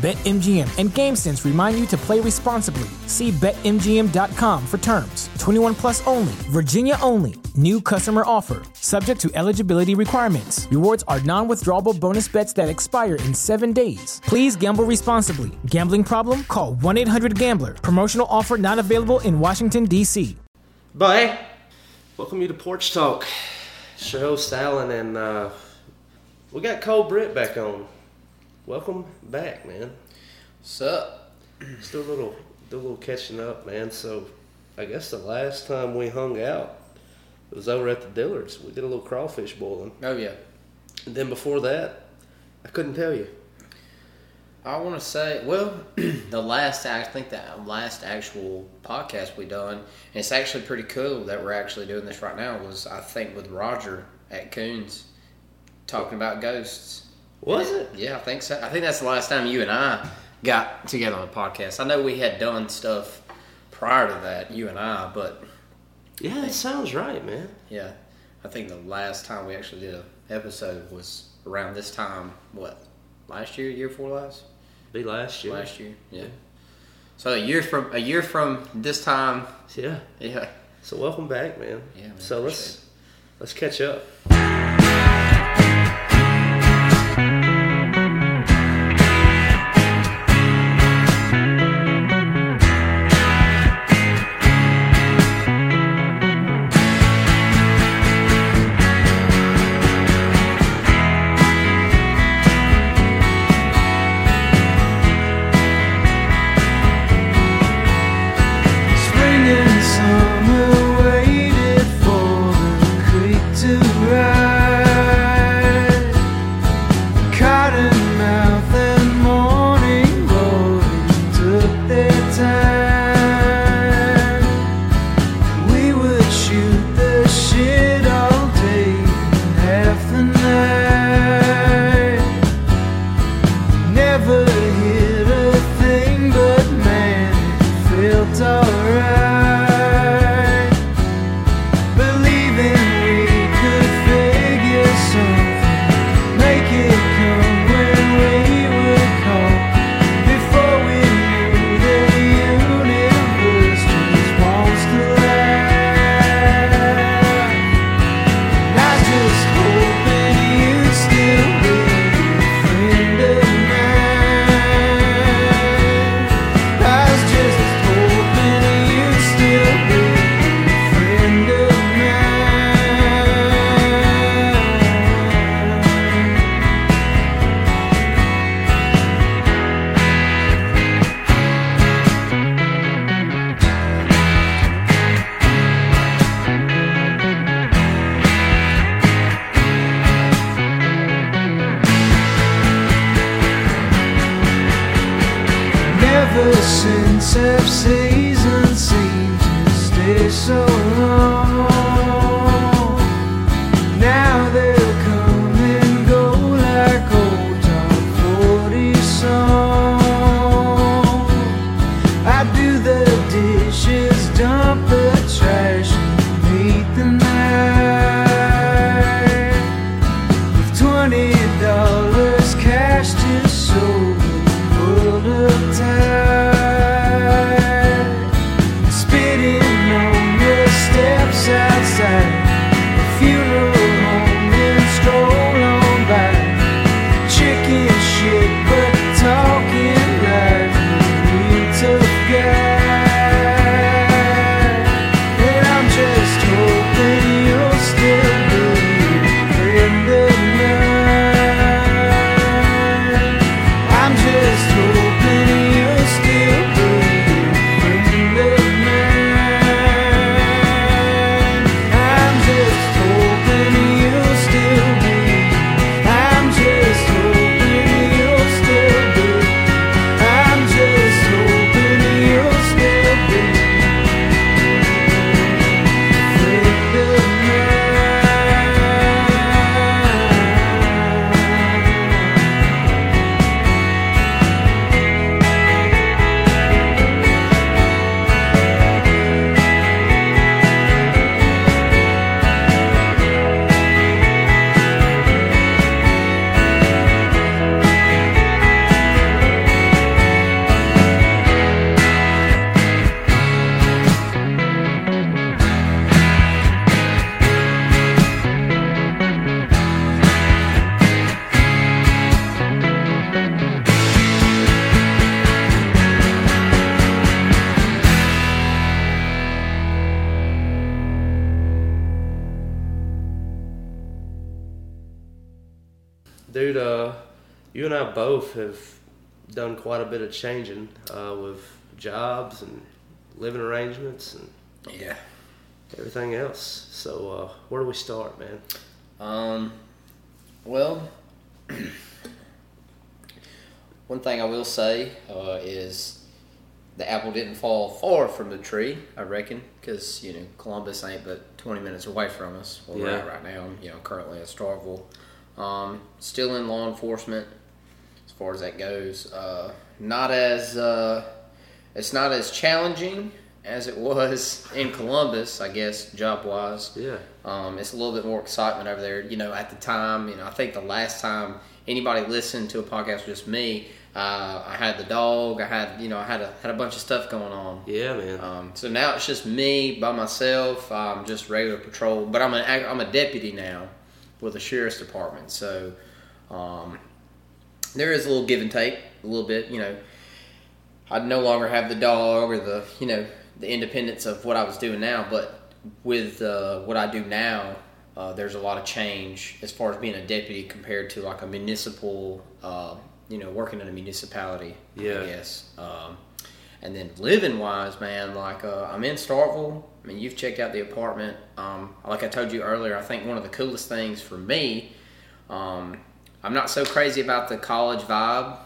BetMGM and GameSense remind you to play responsibly. See BetMGM.com for terms. 21 plus only, Virginia only. New customer offer, subject to eligibility requirements. Rewards are non withdrawable bonus bets that expire in seven days. Please gamble responsibly. Gambling problem? Call 1 800 Gambler. Promotional offer not available in Washington, D.C. Bye. Welcome you to Porch Talk. Show Stalin and uh, we got Cole Britt back on. Welcome back, man. What's up? Still a little, do a little catching up, man. So, I guess the last time we hung out was over at the Dillards. We did a little crawfish boiling, Oh yeah. and then before that, I couldn't tell you. I want to say, well, the last I think that last actual podcast we done, and it's actually pretty cool that we're actually doing this right now. Was I think with Roger at Coons talking about ghosts. Was it? Yeah, I think so. I think that's the last time you and I got together on a podcast. I know we had done stuff prior to that, you and I, but Yeah, that sounds right, man. yeah, I think the last time we actually did an episode was around this time. What? Last year, year before last. Be last year. last year. Yeah. So a year from a year from this time, Yeah. yeah. So welcome back, man. Yeah, man, So let's let's catch up. Both have done quite a bit of changing uh, with jobs and living arrangements and Yeah. everything else. So uh, where do we start, man? Um, well, one thing I will say uh, is the apple didn't fall far from the tree. I reckon because you know Columbus ain't but twenty minutes away from us. Where we're Yeah. at right now. I'm, you know, currently at Starkville. Um, still in law enforcement far as that goes. Uh, not as uh, it's not as challenging as it was in Columbus, I guess, job wise. Yeah. Um, it's a little bit more excitement over there. You know, at the time, you know, I think the last time anybody listened to a podcast was just me. Uh, I had the dog. I had, you know, I had a had a bunch of stuff going on. Yeah, man. Um, so now it's just me by myself. I'm just regular patrol, but I'm an I'm a deputy now with the sheriff's department. So um, there is a little give and take, a little bit. You know, I no longer have the dog or the you know the independence of what I was doing now, but with uh, what I do now, uh, there's a lot of change as far as being a deputy compared to like a municipal, uh, you know, working in a municipality. Yeah. I guess. Um, and then living wise, man, like uh, I'm in Starkville. I mean, you've checked out the apartment. Um, like I told you earlier, I think one of the coolest things for me, um, I'm not so crazy about the college vibe.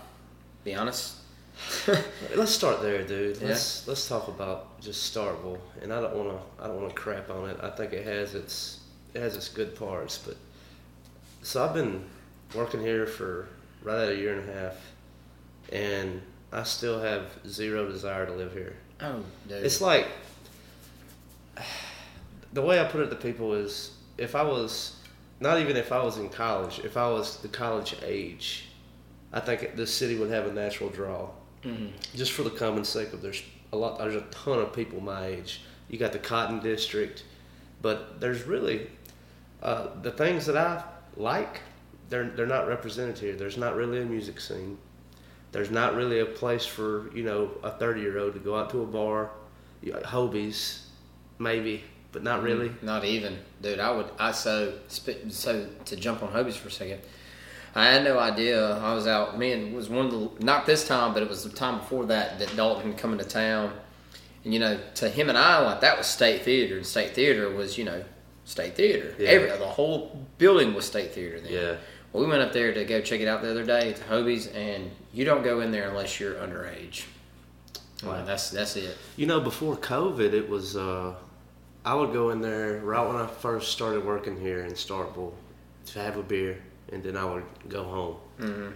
Be honest. Let's start there, dude. Let's let's talk about just Starkville, and I don't want to I don't want to crap on it. I think it has its it has its good parts, but so I've been working here for right at a year and a half, and I still have zero desire to live here. Oh, dude. It's like the way I put it to people is if I was not even if I was in college, if I was the college age, I think the city would have a natural draw. Mhm. Just for the common sake of there's a lot, there's a ton of people my age. You got the Cotton District, but there's really uh, the things that I like. They're they're not represented here. There's not really a music scene. There's not really a place for you know a 30 year old to go out to a bar, you know, Hobies, maybe, but not really. Not even, dude. I would. I so so to jump on Hobies for a second. I had no idea. I was out. Me and was one of the not this time, but it was the time before that that Dalton had come into town. And you know, to him and I, like that was state theater, and state theater was you know state theater. Yeah. Every the whole building was state theater then. Yeah. Well, we went up there to go check it out the other day to Hobies, and you don't go in there unless you're underage. Wow. Wow, that's that's it. You know, before COVID, it was. Uh, I would go in there right when I first started working here in Starkville to have a beer, and then I would go home. hmm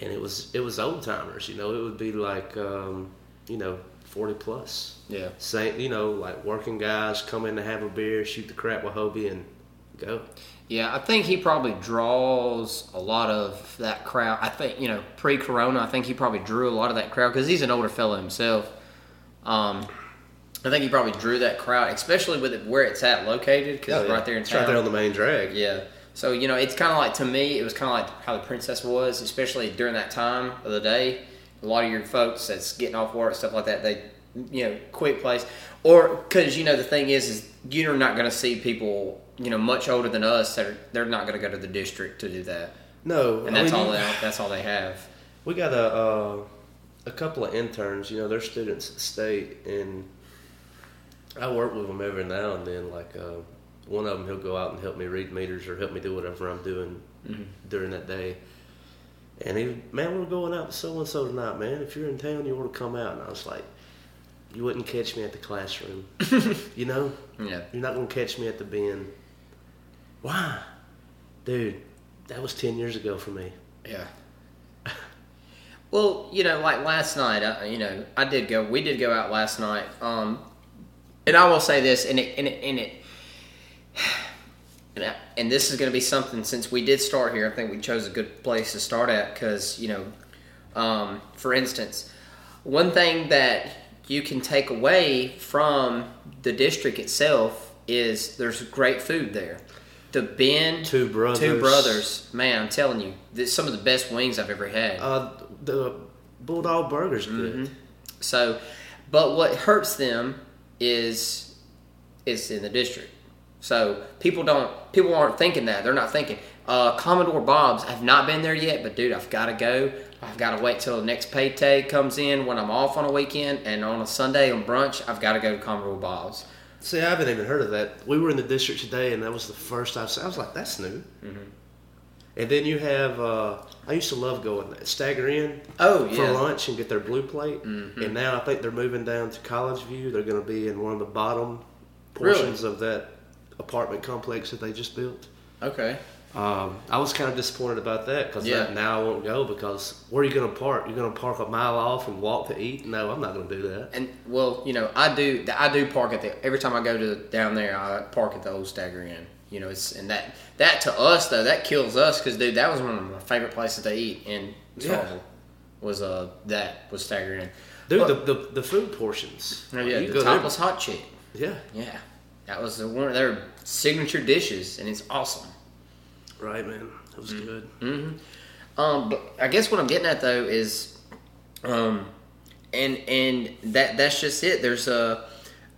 And it was it was old timers. You know, it would be like um, you know forty plus. Yeah. Same, you know, like working guys come in to have a beer, shoot the crap with Hobie, and go. Yeah, I think he probably draws a lot of that crowd. I think you know pre-corona, I think he probably drew a lot of that crowd because he's an older fellow himself. Um, I think he probably drew that crowd, especially with it where it's at located, because it's right there in It's town. right there on the main drag. Yeah. So you know, it's kind of like to me, it was kind of like how the princess was, especially during that time of the day. A lot of your folks that's getting off work, stuff like that, they, you know, quick place, or because you know the thing is, is you're not going to see people, you know, much older than us that are they're not going to go to the district to do that, No, and I that's mean, all they that's all they have. We got a uh, a couple of interns. You know, they're students at state, and I work with them every now and then. Like uh, one of them, he'll go out and help me read meters or help me do whatever I'm doing during that day. And he, man, we're going out with so and so tonight, man. If you're in town, you want to come out. And I was like, you wouldn't catch me at the classroom, you know. Yeah. You're not gonna catch me at the bin. Why, dude? That was ten years ago for me. Yeah. Well, you know, like last night, I, you know, I did go. We did go out last night. Um, and I will say this, and it, and it, and it, and, I, and this is going to be something. Since we did start here, I think we chose a good place to start at because you know, um, for instance, one thing that you can take away from the district itself is there's great food there. The Bend Two brothers. Two brothers, man, I'm telling you, this some of the best wings I've ever had. Uh, the Bulldog Burger's good. Mhm. So, but what hurts them is is in the district. So people don't people aren't thinking that they're not thinking Uh, Commodore Bob's. I've not been there yet, but dude, I've got to go. I've got to wait till the next payday comes in when I'm off on a weekend, and on a Sunday on brunch, I've got to go to Commodore Bob's. See, I haven't even heard of that. We were in the district today, and that was the first I've seen. I was like, that's new. Mm-hmm. And then you have, uh, I used to love going Stagger Inn Oh for yeah, Mm-hmm. lunch and get their blue plate. And now I think they're moving down to College View. They're going to be in one of the bottom Really? portions of that apartment complex that they just built. okay. Um, I was kind of disappointed about that because Yeah. now I won't go because where are you going to park? You're going to park a mile off and walk to eat? No, I'm not going to do that. And well, you know, I do. I do park at the every time I go to down there. I park at the old Stagger Inn. You know, it's and that that to us though that kills us because dude, that was one of my favorite places to eat in Yeah. Was uh that was Stagger Inn. Dude, But- the, the, the food portions. Oh, yeah, You the there- topless hot chick. Yeah, Yeah, that was the one of their signature dishes, and it's awesome. right, man. That was good. Hmm. Um, but I guess what I'm getting at though is, um, and and that that's just it. There's a,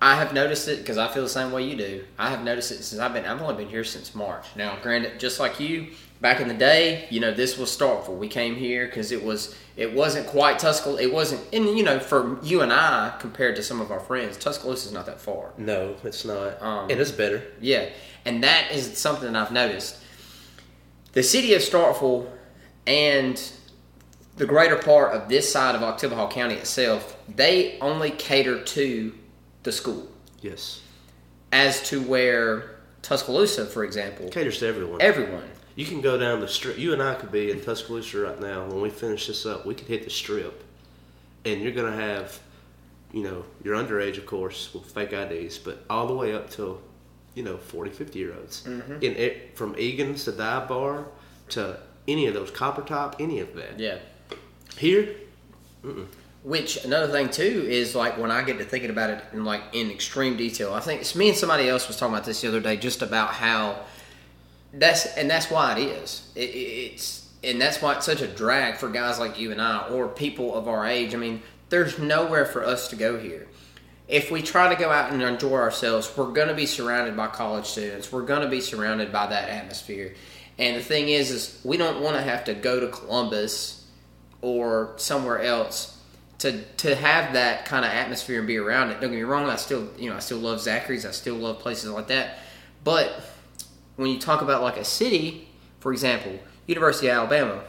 I have noticed it because I feel the same way you do. I have noticed it since I've been. I've only been here since March. Now, granted, just like you, back in the day, you know, this was Starkville. We came here because it was it wasn't quite Tuscaloosa. It wasn't, and you know, for you and I compared to some of our friends, Tuscaloosa is not that far. No, it's not. Um, and it's better. Yeah, and that is something I've noticed. The city of Starkville and the greater part of this side of Oktibbeha County itself, they only cater to the school. Yes. As to where Tuscaloosa, for example, Caters to everyone. everyone. You can go down the strip. You and I could be in Tuscaloosa right now. When we finish this up, we could hit the strip, and you're gonna have, you know, you're underage, of course, with fake IDs, but all the way up till, you know, 40, 50 year olds. Mm-hmm. In it, from Egan's to Dive Bar to any of those Copper Top, any of that. Yeah. Here, Which another thing too is like when I get to thinking about it in like in extreme detail. I think it's me and somebody else was talking about this the other day, just about how that's and that's why it is. It, it- it's and that's why it's such a drag for guys like you and I or people of our age. I mean, there's nowhere for us to go here. If we try to go out and enjoy ourselves, we're going to be surrounded by college students. We're going to be surrounded by that atmosphere. And the thing is, is we don't want to have to go to Columbus or somewhere else to to have that kind of atmosphere and be around it. Don't get me wrong, I still you know I still love Zachary's, I still love places like that. But when you talk about like a city, for example, University of Alabama,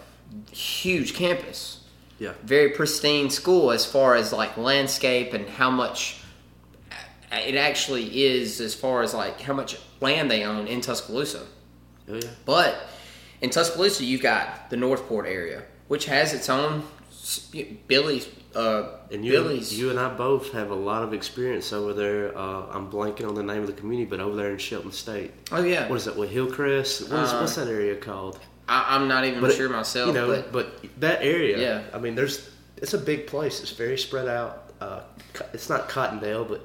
huge campus, yeah, very pristine school as far as like landscape and how much uh, it actually is as far as like how much land they own in Tuscaloosa. oh yeah. But in Tuscaloosa, you've got the Northport area, which has its own Billy's. Uh, And you, Billy's. you and I both have a lot of experience over there. Uh, I'm blanking on the name of the community, but over there in Shelton State. oh yeah, What is that? What Hillcrest? What is, Uh, what's that area called? I, I'm not even But it- sure myself. You know, but but, that area. Yeah. I mean, there's it's a big place. It's very spread out. Uh, it's not Cottondale, but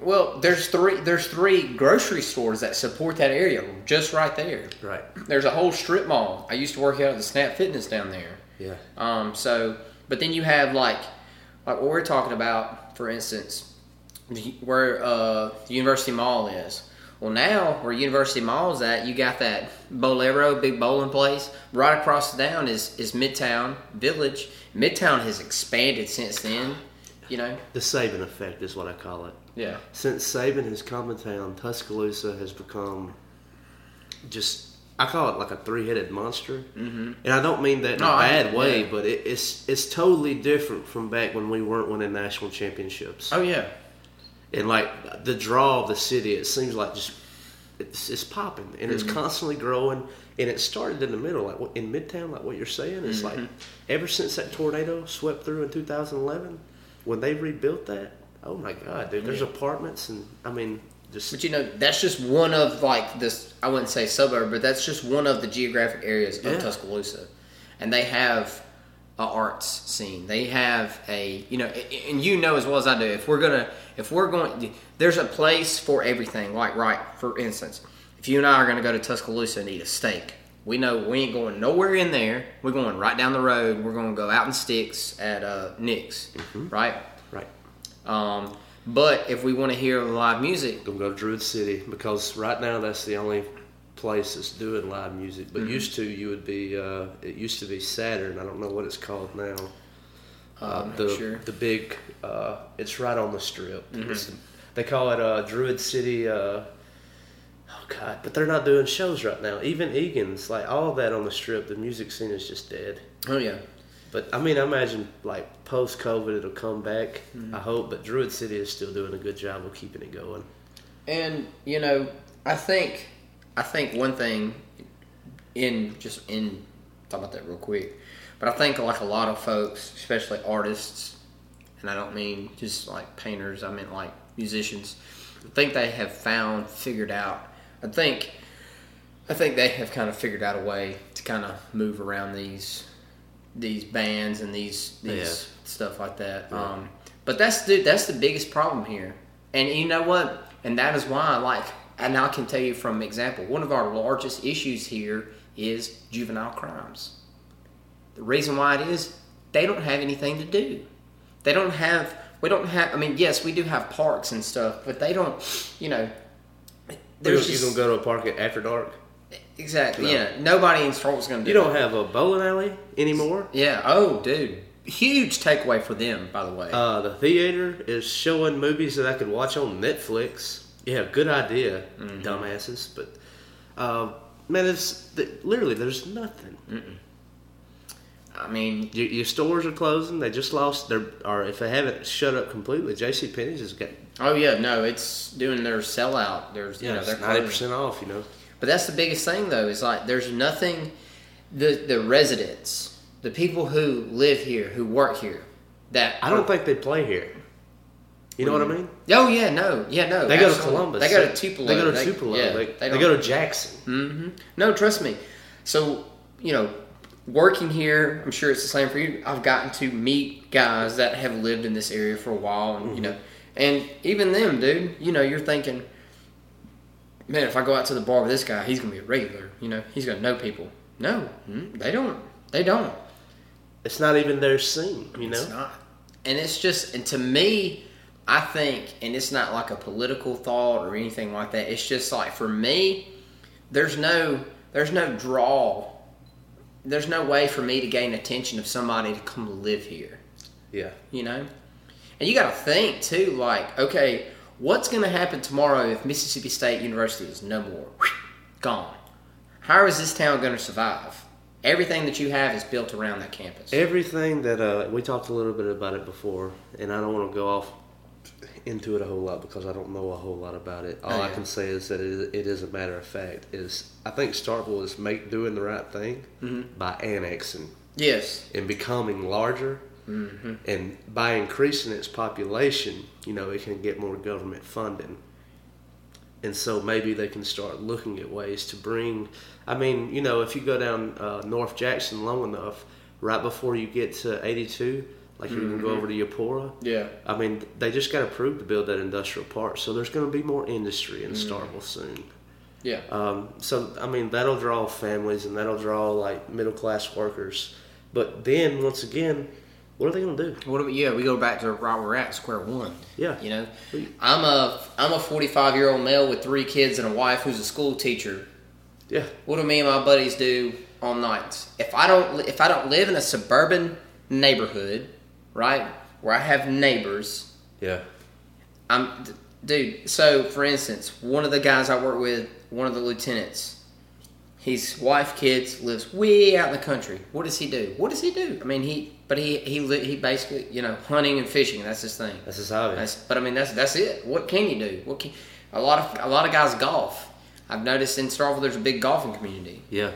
well, there's three. There's three grocery stores that support that area, just right there. right. There's a whole strip mall. I used to work out at the Snap Fitness down there. Yeah. Um, so, but then you have like, like what we're talking about, for instance, where uh, the University Mall is. Well, now where University Mall is at, you got that Bowlero big bowling place. Right across the down is is Midtown Village. Midtown has expanded since then. You know. The Saban effect is what I call it. Yeah. Since Saban has come to town, Tuscaloosa has become just. I call it like a three-headed monster, mm-hmm. and I don't mean that in No, a I- bad way, yeah. but it, it's it's totally different from back when we weren't winning national championships. Oh yeah. and like the draw of the city, it seems like just it's, it's popping and it's constantly growing. And it started in the middle, like in Midtown, like what you're saying. It's like ever since that tornado swept through in 2011, when they rebuilt that, oh my God, dude! There's apartments and I mean, just But you know, that's just one of like this. I wouldn't say suburb, but that's just one of the geographic areas of Yeah. Tuscaloosa, and they have a arts scene. They have a you know, and you know as well as I do. If we're gonna, if we're going, there's a place for everything. Like right, for instance, if you and I are gonna go to Tuscaloosa and eat a steak. We know we ain't going nowhere in there. We're going right down the road. We're going to go out in sticks at uh, Nick's, right? right. Um, but if we want to hear live music, Gonna go to Druid City because right now that's the only place that's doing live music. But Mm-hmm. used to, you would be. Uh, it used to be Saturn. I don't know what it's called now. Uh, the sure. the big. Uh, it's right on the strip. Mm-hmm. They call it uh, Druid City. Uh, oh God! But they're not doing shows right now. Even Egan's, like all of that on the strip, the music scene is just dead. Oh yeah. But I mean, I imagine like post COVID, it'll come back. Mm-hmm. I hope. But Druid City is still doing a good job of keeping it going. And you know, I think I think one thing in just in talk about that real quick, but I think like a lot of folks, especially artists, and I don't mean just like painters, I mean like musicians, I think they have found figured out. I think I think they have kind of figured out a way to kind of move around these these bands and these these Yeah. stuff like that. Yeah. Um, but that's the that's the biggest problem here. And you know what? And that is why, like, and I can tell you from example, one of our largest issues here is juvenile crimes. The reason why it is, they don't have anything to do. They don't have. We don't have. I mean, yes, we do have parks and stuff, but they don't. You know, There's you just gonna go to a park at after dark. Exactly. No. Yeah, nobody in Starkville's going to do. You don't that. have a bowling alley anymore. Yeah. Oh, dude. Huge takeaway for them, by the way. Uh, the theater is showing movies that I could watch on Netflix. Yeah, good idea, Mm-hmm. dumbasses. But uh, man, it's th- literally there's nothing. I mean, Your, your stores are closing. They just lost their, or if they haven't shut up completely, J.C. Penney's has got oh yeah, no, it's doing their sellout. There's, you know, they're ninety percent off. You know, But that's the biggest thing, though, is like there's nothing. The the residents, the people who live here, who work here, that I don't think they play here. You know what I mean? Oh yeah, no, yeah, no. They go to. Columbus. They go to Tupelo. They go to Tupelo. yeah, they, they, don't- go to Jackson. hmm No, trust me. So, you know, working here, I'm sure it's the same for you. I've gotten to meet guys that have lived in this area for a while, and you know, and even them, dude. You know, you're thinking, man, if I go out to the bar with this guy, he's gonna be a regular. You know, he's gonna know people. No, mm, they don't. They don't. It's not even their scene. You know. It's not. And it's just, and to me, I think, and it's not like a political thought or anything like that. It's just like for me, there's no, there's no draw. There's no way for me to gain attention of somebody to come live here. Yeah. You know, and you got to think too. Like, okay, what's going to happen tomorrow if Mississippi State University is no more, gone? How is this town going to survive? Everything that you have is built around that campus. Everything that uh, we talked a little bit about it before, and I don't want to go off into it a whole lot because I don't know a whole lot about it. All Oh, I can say is that it, it is a matter of fact. Is I think Starkville is make doing the right thing Mm-hmm. by annexing yes. and becoming larger, Mm-hmm. and by increasing its population, you know, it can get more government funding. And so maybe they can start looking at ways to bring. I mean, you know, if you go down uh, North Jackson long enough, right before you get to 82, like you can go over to Yapora. Yeah. I mean, they just got approved to build that industrial park, so there's going to be more industry in Starkville soon. Yeah. Um, so I mean that'll draw families and that'll draw like middle class workers. But then once again, what are they gonna do? What do we, yeah, we go back to right where we're at, square one. Yeah. You know, I'm a I'm a 45 year old male with three kids and a wife who's a school teacher. Yeah. What do me and my buddies do on nights? If I don't if I don't live in a suburban neighborhood, right, where I have neighbors, Yeah. I'm d- dude. So for instance, one of the guys I work with, one of the lieutenants, his wife, kids lives way out in the country. What does he do? What does he do? I mean, he but he he he basically you know hunting and fishing. That's his thing. That's his hobby. That's, but I mean, that's that's it. What can you do? What can a lot of a lot of guys golf. I've noticed in Starkville there's a big golfing community. yeah.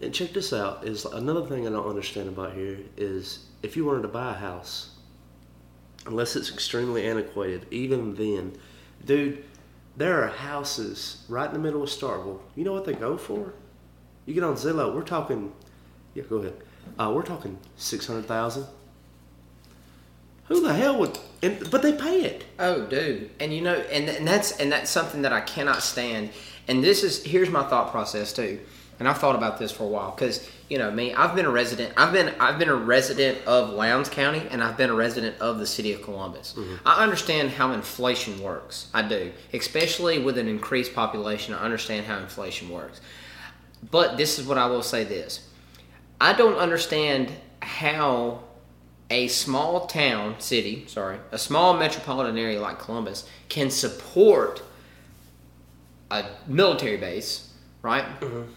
And check this out. Is another thing I don't understand about here is if you wanted to buy a house, unless it's extremely antiquated, even then, dude, there are houses right in the middle of Starkville. You know what they go for? You get on Zillow. We're talking. Yeah, go ahead. Uh, we're talking six hundred thousand. Who the hell would? And but they pay it. Oh, dude, and you know, and and that's and that's something that I cannot stand. And this is here's my thought process too. and I've thought about this for a while because you know me, I've been a resident. I've been I've been a resident of Lowndes County, and I've been a resident of the city of Columbus. I understand how inflation works. I do, especially with an increased population. I understand how inflation works. But this is what I will say: this I don't understand how a small town, city, sorry, a small metropolitan area like Columbus can support a military base, right? Mm-hmm.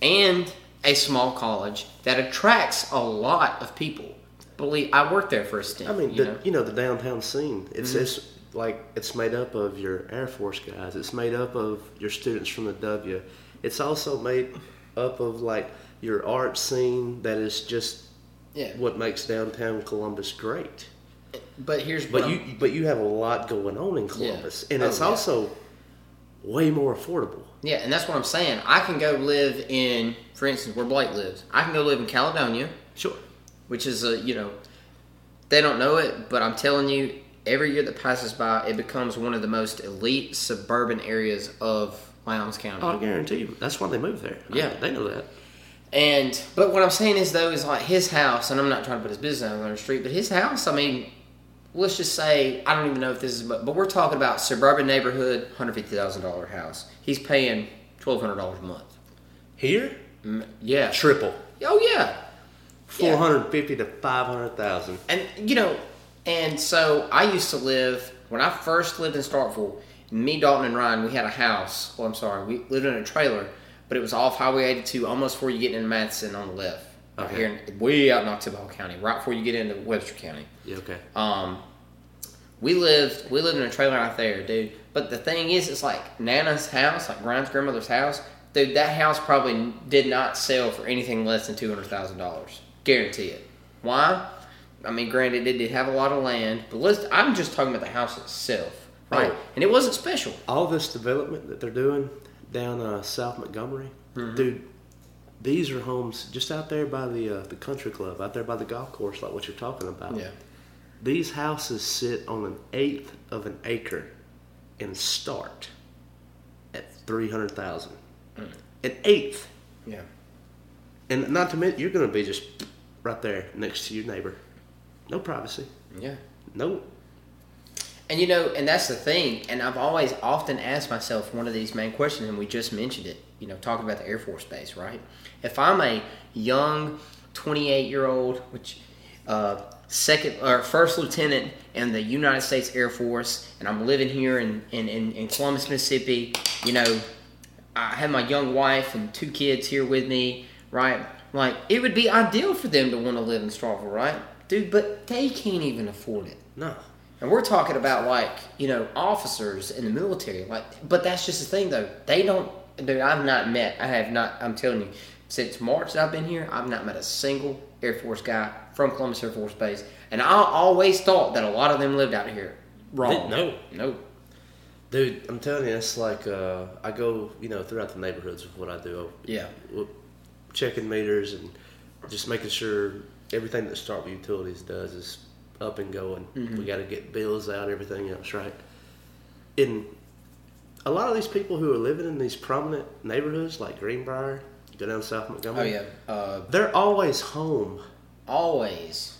And a small college that attracts a lot of people. Believe I worked there for a stint. I mean, you the, know? you know the downtown scene. It's mm-hmm. it's like it's made up of your Air Force guys. It's made up of your students from the W. It's also made up of like your art scene. That is just yeah. what makes downtown Columbus great. But here's But you but you have a lot going on in Columbus, and Oh, it's yeah. also way more affordable. Yeah, and that's what I'm saying. I can go live in, for instance, where Blake lives. I can go live in Caledonia, Sure. which is a you know, they don't know it, but I'm telling you, every year that passes by, it becomes one of the most elite suburban areas of Lowndes County. Oh, I guarantee you. That's why they moved there. Yeah. they know that. And but what I'm saying is though is like his house, and I'm not trying to put his business on the street, but his house. I mean, let's just say I don't even know if this is, but, but we're talking about suburban neighborhood, hundred fifty thousand dollar house. He's paying twelve hundred dollars a month. Here, Mm, Yeah. triple. Oh yeah. Four hundred fifty to five hundred thousand. And you know, and so I used to live when I first lived in Starkville. Me, Dalton, and Ryan, we had a house. Well, I'm sorry, we lived in a trailer, but it was off Highway 82, almost before you get into Madison on the left. Okay. here, in, way out in Oktibbeha County, right before you get into Webster County. Yeah, okay. Um, we lived we lived in a trailer out there, dude. But the thing is, it's like Nana's house, like Ryan's grandmother's house. Dude, that house probably did not sell for anything less than two hundred thousand dollars. Guarantee it. Why? I mean, granted, it did have a lot of land, but let's. I'm just talking about the house itself, right? Oh. And it wasn't special. all this development that they're doing down uh, South Montgomery, dude, these are homes just out there by the uh, the country club, out there by the golf course, like what you're talking about. Yeah. These houses sit on an eighth of an acre and start at three hundred thousand. An eighth, yeah. and not to mention you're going to be just right there next to your neighbor, no privacy, Yeah. no. And you know, and that's the thing. And I've always often asked myself one of these main questions, and we just mentioned it. You know, talking about the Air Force Base, right? If I'm a young, 28 year old, which uh, second or first lieutenant in the United States Air Force, and I'm living here in in, in, in Columbus, Mississippi, you know, I have my young wife and two kids here with me, right? Like, it would be ideal for them to want to live in Starkville, right? Dude, but they can't even afford it. No. And we're talking about like, you know, officers in the military. Like but that's just the thing though. They don't dude, I've not met I have not I'm telling you, since March that I've been here, I've not met a single Air Force guy from Columbus Air Force Base. And I always thought that a lot of them lived out here. Wrong. No. No. Dude, I'm telling you, it's like uh, I go, you know, throughout the neighborhoods with what I do. Yeah. Checking meters and just making sure everything that Starkville Utilities does is up and going. Mm-hmm. We got to get bills out, everything else, right? In a lot of these people who are living in these prominent neighborhoods like Greenbrier, go down South Montgomery. Oh yeah. Uh they're always home. always.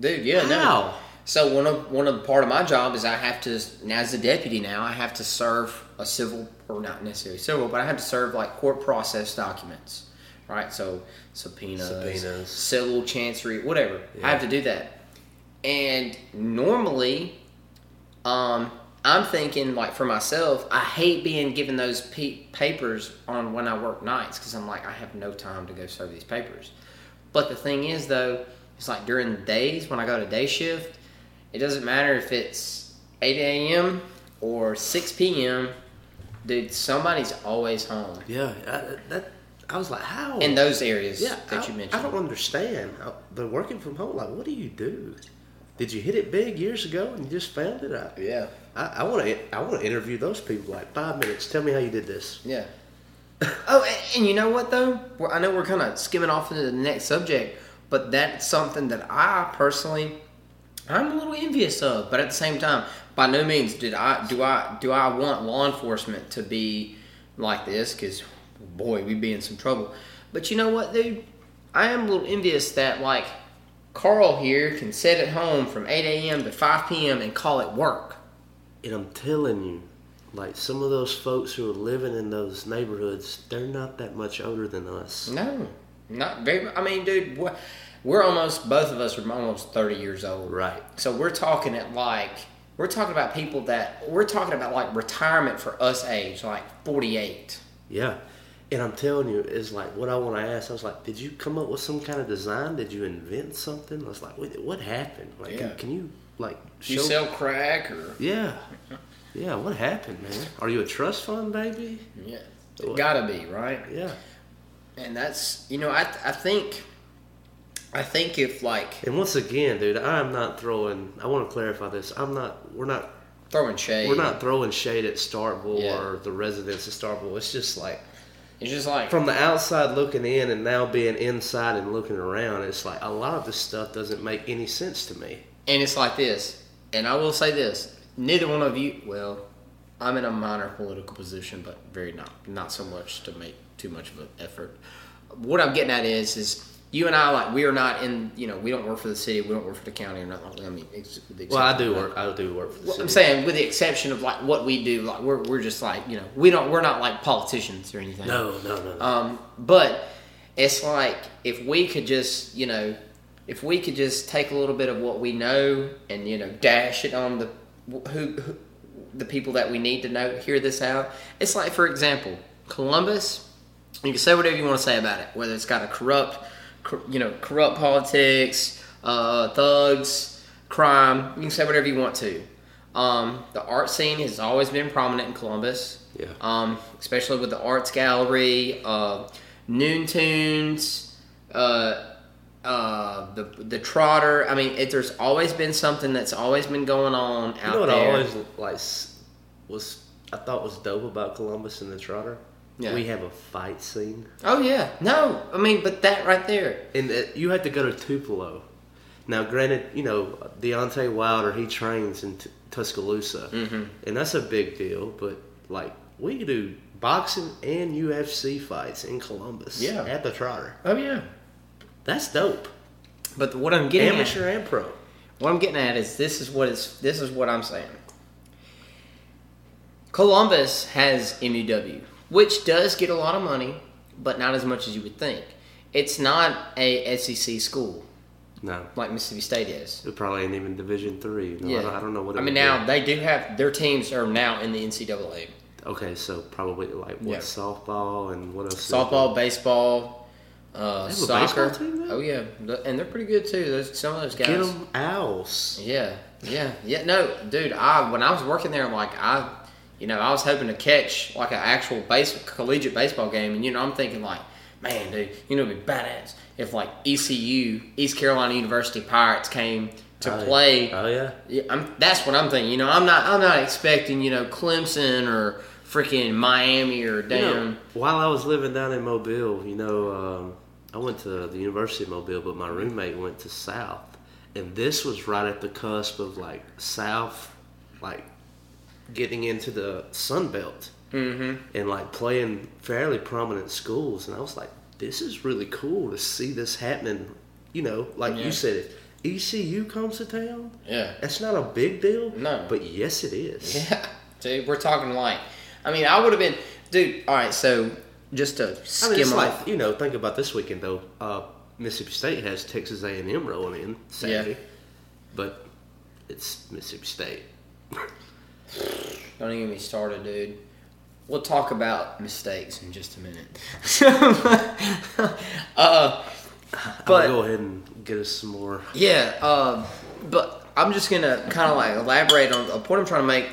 Dude, yeah, no. How? So one of one of the part of my job is I have to now as a deputy now I have to serve a civil or not necessarily civil but I have to serve like court process documents, right? So subpoenas, Subpoenas. civil chancery, whatever. Yeah. I have to do that, and normally, um, I'm thinking like for myself, I hate being given those pe- papers on when I work nights because I'm like I have no time to go serve these papers. But the thing is though, it's like during the days when I go to day shift, it doesn't matter if it's 8 a.m. or 6 p.m. Dude, somebody's always home Yeah, I, that I was like, how? in those areas yeah, that I, you mentioned. I don't understand. I, the working from home, like, what do you do? Did you hit it big years ago and you just found it? I, yeah, I want to. I want to interview those people. Like five minutes. Tell me how you did this. yeah. oh, and, and you know what though? We're, I know we're kind of skimming off into the next subject, but that's something that I personally, I'm a little envious of. But at the same time, by no means did I do I do I want law enforcement to be like this because boy, we'd be in some trouble. But you know what, dude? I am a little envious that like Carl here can sit at home from 8 a.m. to 5 p.m. and call it work. And I'm telling you, like some of those folks who are living in those neighborhoods, they're not that much older than us. No, not very. I mean, dude, what? We're almost both of us are almost 30 years old. Right. So we're talking at like we're talking about people that we're talking about like retirement for us age, like 48. Yeah. And I'm telling you, it's like what I want to ask. I was like, did you come up with some kind of design? Did you invent something? I was like, what, what happened? Like, Yeah. can, can you like Do you sell crack or? yeah. Yeah. What happened, man? Are you a trust fund baby? Yeah, What? gotta be right. Yeah. And that's you know I I think I think if like And once again, dude, I'm not throwing. I want to clarify this. I'm not. We're not. throwing shade, We're not throwing shade at Starkville Yeah. or the residents of Starkville. It's just like It's just like from the outside looking in, and now being inside and looking around. It's like a lot of this stuff doesn't make any sense to me. And it's like this, and I will say this: neither one of you. Well, I'm in a minor political position, but very not not so much to make too much of an effort. What I'm getting at is, is you and I like we are not in. You know, we don't work for the city, we don't work for the county, or nothing. I mean, ex- with the Well, I do work. I do work for the Well, city. I'm saying, with the exception of like what we do, like we're we're just like you know we don't we're not like politicians or anything. No, no, no, no. Um, but it's like if we could just, you know, if we could just take a little bit of what we know and you know dash it on the who, who the people that we need to know hear this out. It's like, for example, Columbus. You can say whatever you want to say about it, whether it's got a corrupt, cor- you know, corrupt politics, uh, thugs, crime. You can say whatever you want to. Um, the art scene has always been prominent in Columbus Yeah. um, especially with the arts gallery, uh, Noon Tunes, uh, uh, the the Trotter. I mean, it, there's always been something that's always been going on out you know what there. I always like was I thought was dope about Columbus and the Trotter. Yeah. We have a fight scene, oh yeah, no, I mean, but that right there, and uh, you had to go to Tupelo. Now, granted, you know Deontay Wilder he trains in T- Tuscaloosa, Mm-hmm. and that's a big deal. But like we could do boxing and UFC fights in Columbus, Yeah. at the Trotter. oh yeah. That's dope. But what I'm getting at, Amateur and pro. what I'm getting at is this is what is this is what I'm saying. Columbus has MUW, which does get a lot of money, but not as much as you would think. It's not a SEC school No, like Mississippi State is. it probably ain't even Division Three. No, I, don't, I don't know what. It I mean, now be. they do have their teams are now in the NCAA. Okay, so probably like what Yeah. softball and what else? Softball, baseball, uh, They have a soccer. team oh yeah, and they're pretty good too. Those some of those guys. Get them owls. Yeah, yeah, yeah. No, dude. I when I was working there, like I, you know, I was hoping to catch like an actual base collegiate baseball game, and you know, I'm thinking like, man, dude, you know, it'd be badass if like ECU, East Carolina University Pirates came to Oh, yeah. play. Oh yeah. Yeah, I'm, that's what I'm thinking. You know, I'm not I'm not expecting you know Clemson or freaking Miami or You damn. know, while I was living down in Mobile, you know, um, I went to the University of Mobile, but my roommate went to South, and this was right at the cusp of like South, like getting into the Sun Belt mm-hmm. and like playing fairly prominent schools, and I was like, this is really cool to see this happening. You know, like Yeah. you said, it. ECU comes to town. Yeah. That's not a big deal. No. but yes, it is. Yeah, dude, we're talking like, I mean, I would have been, dude. All right, so just to I skim mean, off, like you know, think about this weekend though. Uh, Mississippi State has Texas A and M rolling in Saturday, Yeah. but it's Mississippi State. don't even get me started, dude. We'll talk about mistakes in just a minute. uh, But But- go ahead and get us some more. yeah, um, but I'm just gonna kind of like elaborate on a point I'm trying to make.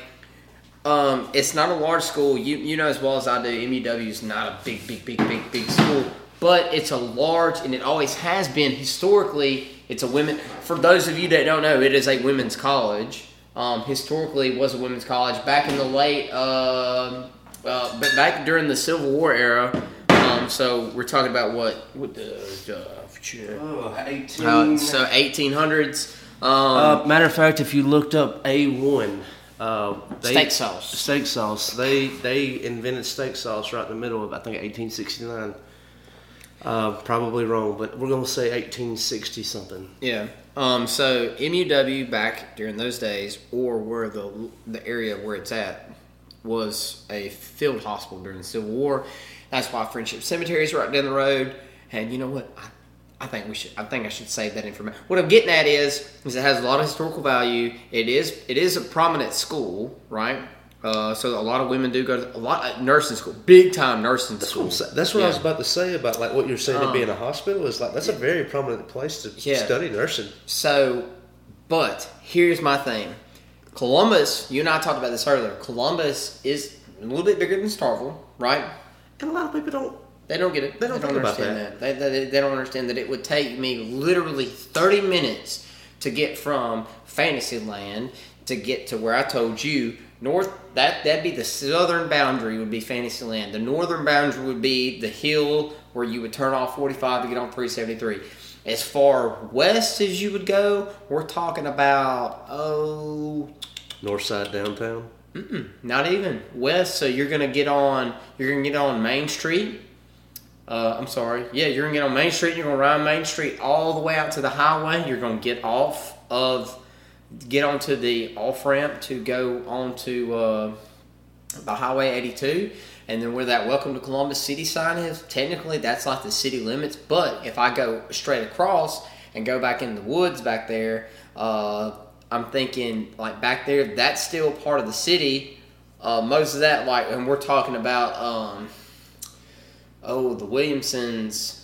Um, it's not a large school. You you know as well as I do. MUW is not a big, big, big, big, big school, but it's a large, and it always has been historically. It's a women. For those of you that don't know, it is a women's college. Um, historically, was a women's college back in the late, um uh, but back during the Civil War era. Um, so we're talking about what? What the? Uh, Oh, 18. uh, so 1800s. Um, Uh, matter of fact, if you looked up A1, Uh, they, Steak sauce. Steak sauce. They they invented steak sauce right in the middle of I think 1869. Uh, probably wrong, but we're gonna say 1860 something. Yeah. Um, so MUW back during those days, or where the the area where it's at, was a field hospital during the Civil War. That's why Friendship Cemetery is right down the road. And you know what? I, I think we should. I think I should save that information. What I'm getting at is, is it has a lot of historical value. It is it is a prominent school, right? Uh, so a lot of women do go to a lot of nursing school, big time nursing That's school. what, that's what I was about to say about like what you're saying Um, it being a hospital is like that's a very prominent place to Yeah. study nursing. So, but here's my thing. Columbus, you and I talked about this earlier. Columbus is a little bit bigger than Starkville, right? And a lot of people don't. They don't get it. They don't think about understand that. They, they, they don't understand that it would take me literally 30 minutes to get from Fantasyland to get to where I told you north. That that'd be the southern boundary would be Fantasyland. The northern boundary would be the hill where you would turn off 45 to get on 373. As far west as you would go, we're talking about oh North side downtown. not even west. So you're gonna get on. You're gonna get on Main Street. Uh, I'm sorry. Yeah, you're gonna get on Main Street. You're gonna ride Main Street all the way out to the highway. You're gonna get off of, get onto the off ramp to go onto uh, the Highway 82, and then where that Welcome to Columbus City sign is. Technically, that's like the city limits. But if I go straight across and go back in the woods back there, uh, I'm thinking like back there, that's still part of the city. Uh, most of that, like, and we're talking about, um, oh, the Williamsons.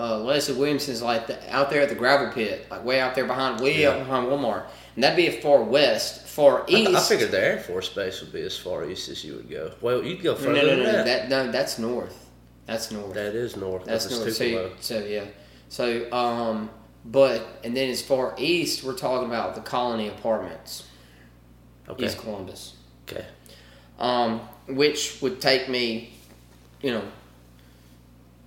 Uh, Leslie Williamson's like the, out there at the gravel pit, like way out there behind, way out behind Walmart, and that'd be a far west, far I, east. th- I figured the Air Force Base would be as far east as you would go. Well, you'd go further no, no, than no, that. that, no, that's north. That's north. That is north. that's That's north. So, so yeah. So um, but and then as far east, we're talking about the Colony Apartments, Okay. East Columbus, Okay. um, which would take me, you know,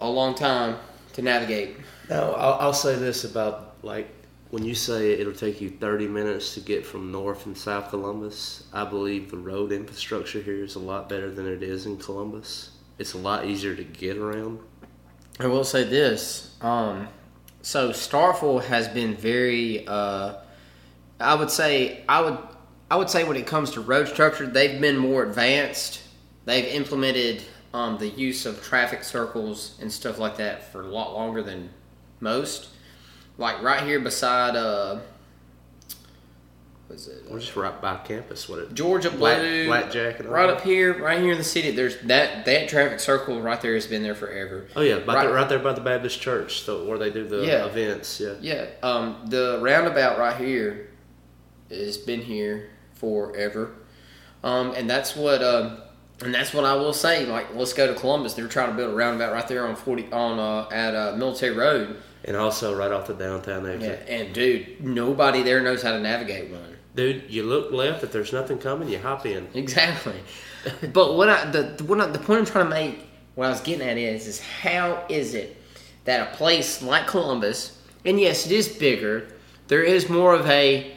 a long time to navigate. Now, I'll, I'll say this about like when you say it'll take you 30 minutes to get from North and South Columbus, I believe the road infrastructure here is a lot better than it is in Columbus. It's a lot easier to get around. I will say this. Um, so Starkville has been very. Uh, I would say I would I would say when it comes to road structure, they've been more advanced. They've implemented um, the use of traffic circles and stuff like that for a lot longer than most. Like right here beside uh, what is it? We're just right by campus. What it? Georgia Black- Blue, Blackjack and all right up here, right here in the city. There's that that traffic circle right there has been there forever. Oh yeah, by Right. The, right there by the Baptist church, so where they do the Yeah. events. Yeah. Yeah, um, the roundabout right here has been here forever, um, and that's what um, and that's what I will say. Like, let's go to Columbus. They're trying to build a roundabout right there on forty on uh, at uh, Military Road. And also right off the downtown Yeah, and dude, nobody there knows how to navigate one. Dude, you look left. If there's nothing coming, you hop in. Exactly. but what I the the, what I, the point I'm trying to make, what I was getting at is, is how is it that a place like Columbus, and yes, it is bigger, there is more of a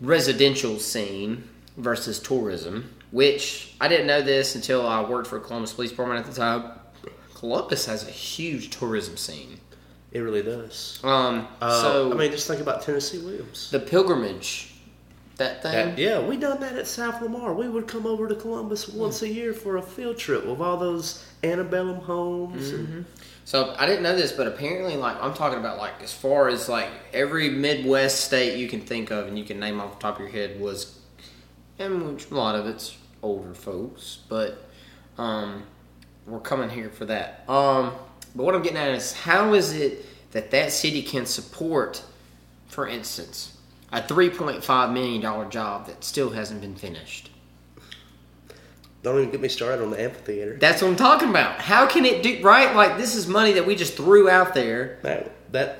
residential scene versus tourism, which I didn't know this until I worked for Columbus Police Department at the time. Columbus has a huge tourism scene. It really does. Um, Uh, so I mean, just think about Tennessee Williams. the pilgrimage, that thing. That- yeah, we done that at South Lamar. We would come over to Columbus once a year for a field trip with all those antebellum homes. And, So I didn't know this, but apparently, like I'm talking about, like as far as like every Midwest state you can think of and you can name off the top of your head was, and which a lot of it's older folks, but um, we're coming here for that. Um, but what I'm getting at is how is it that that city can support, for instance, a 3.5 million dollar job that still hasn't been finished? don't even get me started on the amphitheater. That's what I'm talking about. How can it do right? Like this is money that we just threw out there. That that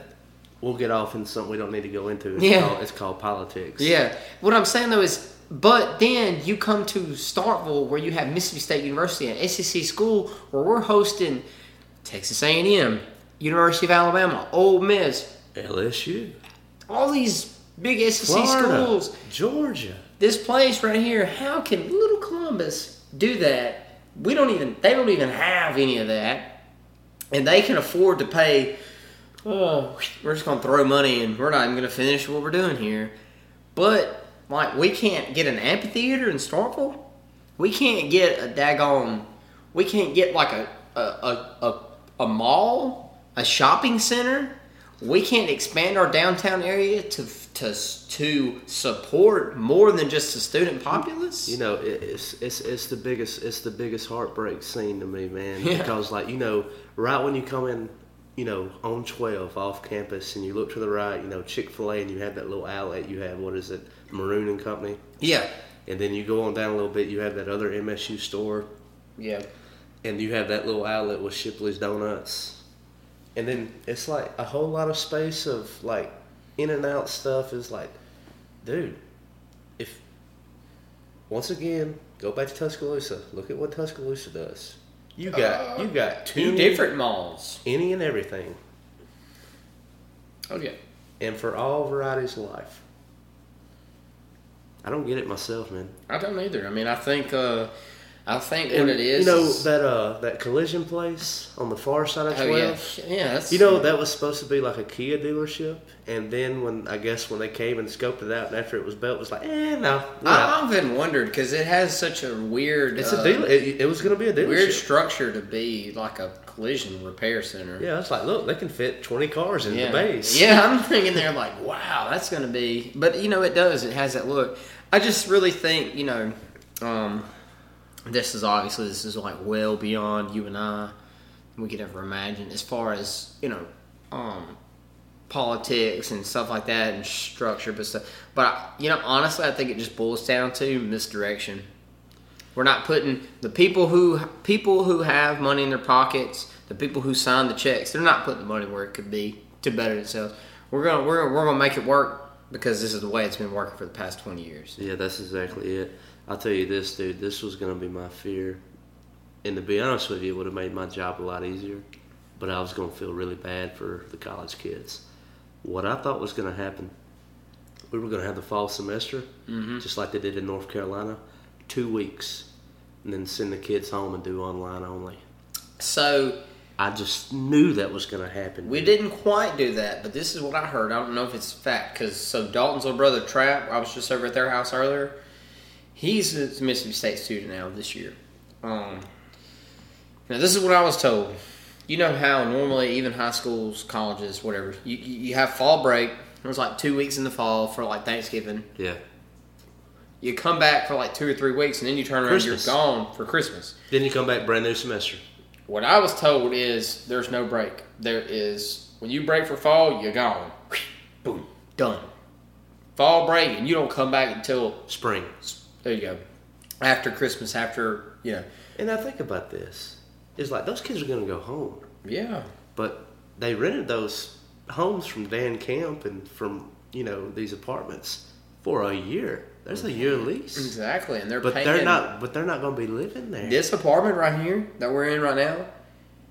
we'll get off in something we don't need to go into. It's Yeah. called, it's called politics. Yeah. What I'm saying though is, but then you come to Starkville where you have Mississippi State University and SEC school where we're hosting Texas A&M, University of Alabama, Ole Miss, LSU, all these big SEC Florida, schools. Georgia. this place right here, how can little Columbus do that? We don't even, they don't even have any of that. And they can afford to pay, oh, we're just going to throw money and we're not even going to finish what we're doing here. But, like, we can't get an amphitheater in Starkville. We can't get a daggone, we can't get like a, a, a, a, a mall, a shopping center. We can't expand our downtown area to to to support more than just the student populace. You know, it's it's it's the biggest it's the biggest heartbreak scene to me, man. Yeah. Because like you know, right when you come in, you know, on twelve off campus, and you look to the right, you know, Chick Fil A, and you have that little outlet. You have what is it, Maroon and Company, Yeah, and then you go on down a little bit. You have that other MSU store, yeah, and you have that little outlet with Shipley's Donuts, and then it's like a whole lot of space of like in and out stuff is like, dude, if once again go back to Tuscaloosa, look at what Tuscaloosa does. You got uh, you got two any- different malls. any and everything, Oh yeah, and for all varieties of life. I don't get it myself, man. I don't either. I mean, I think uh, I think And, what it is. you know is- that uh that collision place on the far side of oh twelve. yeah, yeah. That's, You know that was supposed to be like a Kia dealership, and then when I guess when they came and scoped it out, and after it was built, it was like, eh, no, we're out. I often wondered because it has such a weird. it's uh, a deal. It, it was going to be a dealership. Weird structure to be like a collision repair center. yeah, it's like, look, they can fit twenty cars in yeah. the base. Yeah, I'm thinking they're like, wow, that's going to be. But you know, it does. It has that look. I just really think you know, um, this is obviously this is like well beyond you and I. We could ever imagine as far as you know, um, politics and stuff like that and structure, but stuff. But you know, honestly, I think it just boils down to misdirection. We're not putting the people who people who have money in their pockets, the people who sign the checks. They're not putting the money where it could be to better themselves. We're gonna we're, we're gonna make it work because this is the way it's been working for the past twenty years. Yeah, that's exactly it. I'll tell you this, dude. This was going to be my fear, and to be honest with you, it would have made my job a lot easier. But I was going to feel really bad for the college kids. What I thought was going to happen, we were going to have the fall semester, mm-hmm. just like they did in North Carolina, two weeks, and then send the kids home and do online only. So I just knew that was going to happen. we didn't quite do that, but this is what I heard. I don't know if it's fact because so Dalton's little brother Trap, I was just over at their house earlier. He's a Mississippi State student now this year. Um, now this is what I was told. You know how normally even high schools, colleges, whatever, you, you have fall break. It was like two weeks in the fall for like Thanksgiving. Yeah. You come back for like two or three weeks, and then you turn around, Christmas. you're gone for Christmas. Then you come back brand new semester. What I was told is there's no break. There is when you break for fall, you're gone. Boom, done. Fall break, and you don't come back until Spring. there you go. After Christmas, after you know, And I think about this. It's like those kids are going to go home. yeah, But they rented those homes from Dan Camp and from, you know, these apartments for a year. There's a year lease. exactly. And they're But paying they're not but they're not going to be living there. this apartment right here that we're in right now.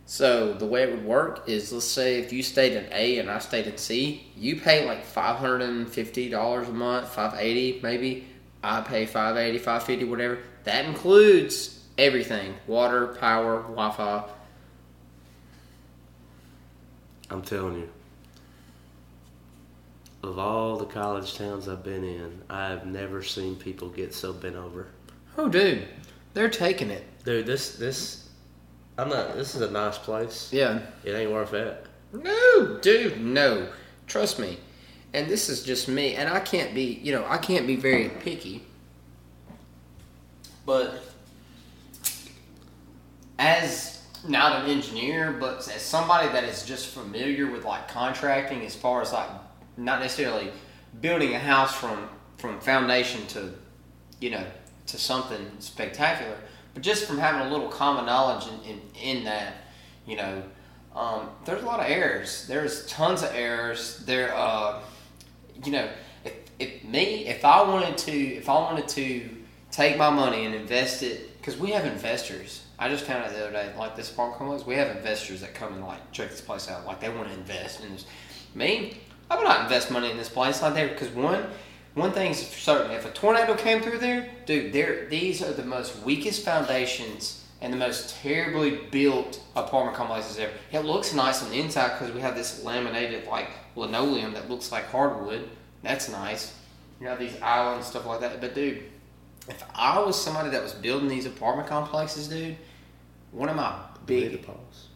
So the way it would work is, let's say if you stayed in A and I stayed in C, you pay like five hundred and fifty dollars a month, five eighty maybe. I pay five eighty, five fifty, whatever. That includes everything: water, power, Wi-Fi. I'm telling you. Of all the college towns I've been in, I've never seen people get so bent over. Oh, dude, they're taking it. Dude, this this I'm not this is a nice place. Yeah. It ain't worth it. No, dude, no. Trust me. And this is just me, and I can't be, you know, I can't be very picky. But as not an engineer, but as somebody that is just familiar with like contracting, as far as like not necessarily building a house from from foundation to, you know, to something spectacular, but just from having a little common knowledge in, in, in that, you know, um, there's a lot of errors. There's tons of errors. There, uh, you know, if, if me, if I wanted to, if I wanted to take my money and invest it, because we have investors. I just found out the other day, like this park complex, we have investors that come and like check this place out. Like they want to invest in this. Me, I would not invest money in this place like that because one, one thing's for certain: if a tornado came through there, dude, there these are the most weakest foundations and the most terribly built apartment complexes ever. It looks nice on the inside because we have this laminated like linoleum that looks like hardwood. That's nice. You have these islands stuff like that. But dude, if I was somebody that was building these apartment complexes, dude, one of my Do you need big to pause?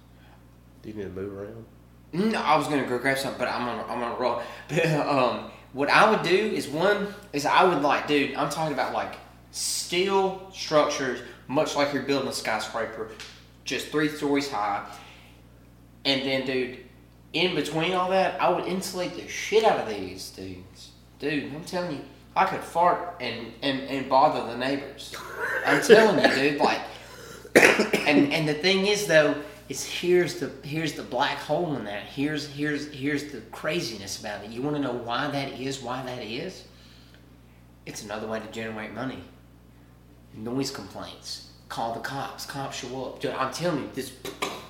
Do you need to move around? No, I was gonna go grab something, but I'm on I'm on a roll. But, um, what I would do is one is I would like, dude. I'm talking about like steel structures, much like you're building a skyscraper, just three stories high. And then, dude, in between all that, I would insulate the shit out of these dudes. Dude, I'm telling you, I could fart and and, and bother the neighbors. I'm telling you, dude. Like, and and the thing is though is here's the here's the black hole in that here's here's here's the craziness about it you want to know why that is why that is it's another way to generate money noise complaints call the cops cops show up dude, i'm telling you this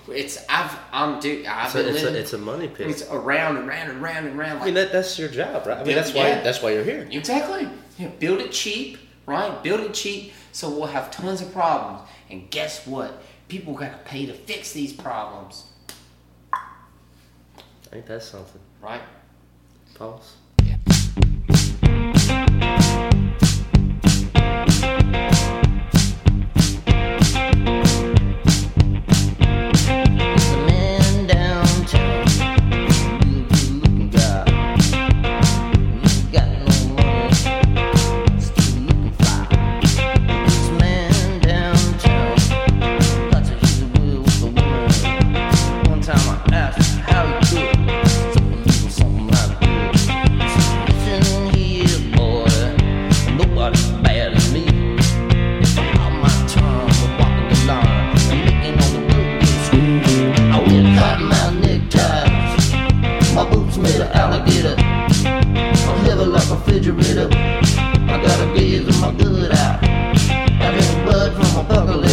it's i've i'm dude i've It's a, been it's, living a, it's a money pit. it's around and round and round and round I mean, that, that's your job, right? I mean, that's why yeah. that's why you're here. Exactly. Yeah, build it cheap, right? Build it cheap so we'll have tons of problems. And guess what? People got to pay to fix these problems, Ain't that something? right? Pause. There's a man refrigerator. I got a gaze in my good eye. I drink blood from a percolator.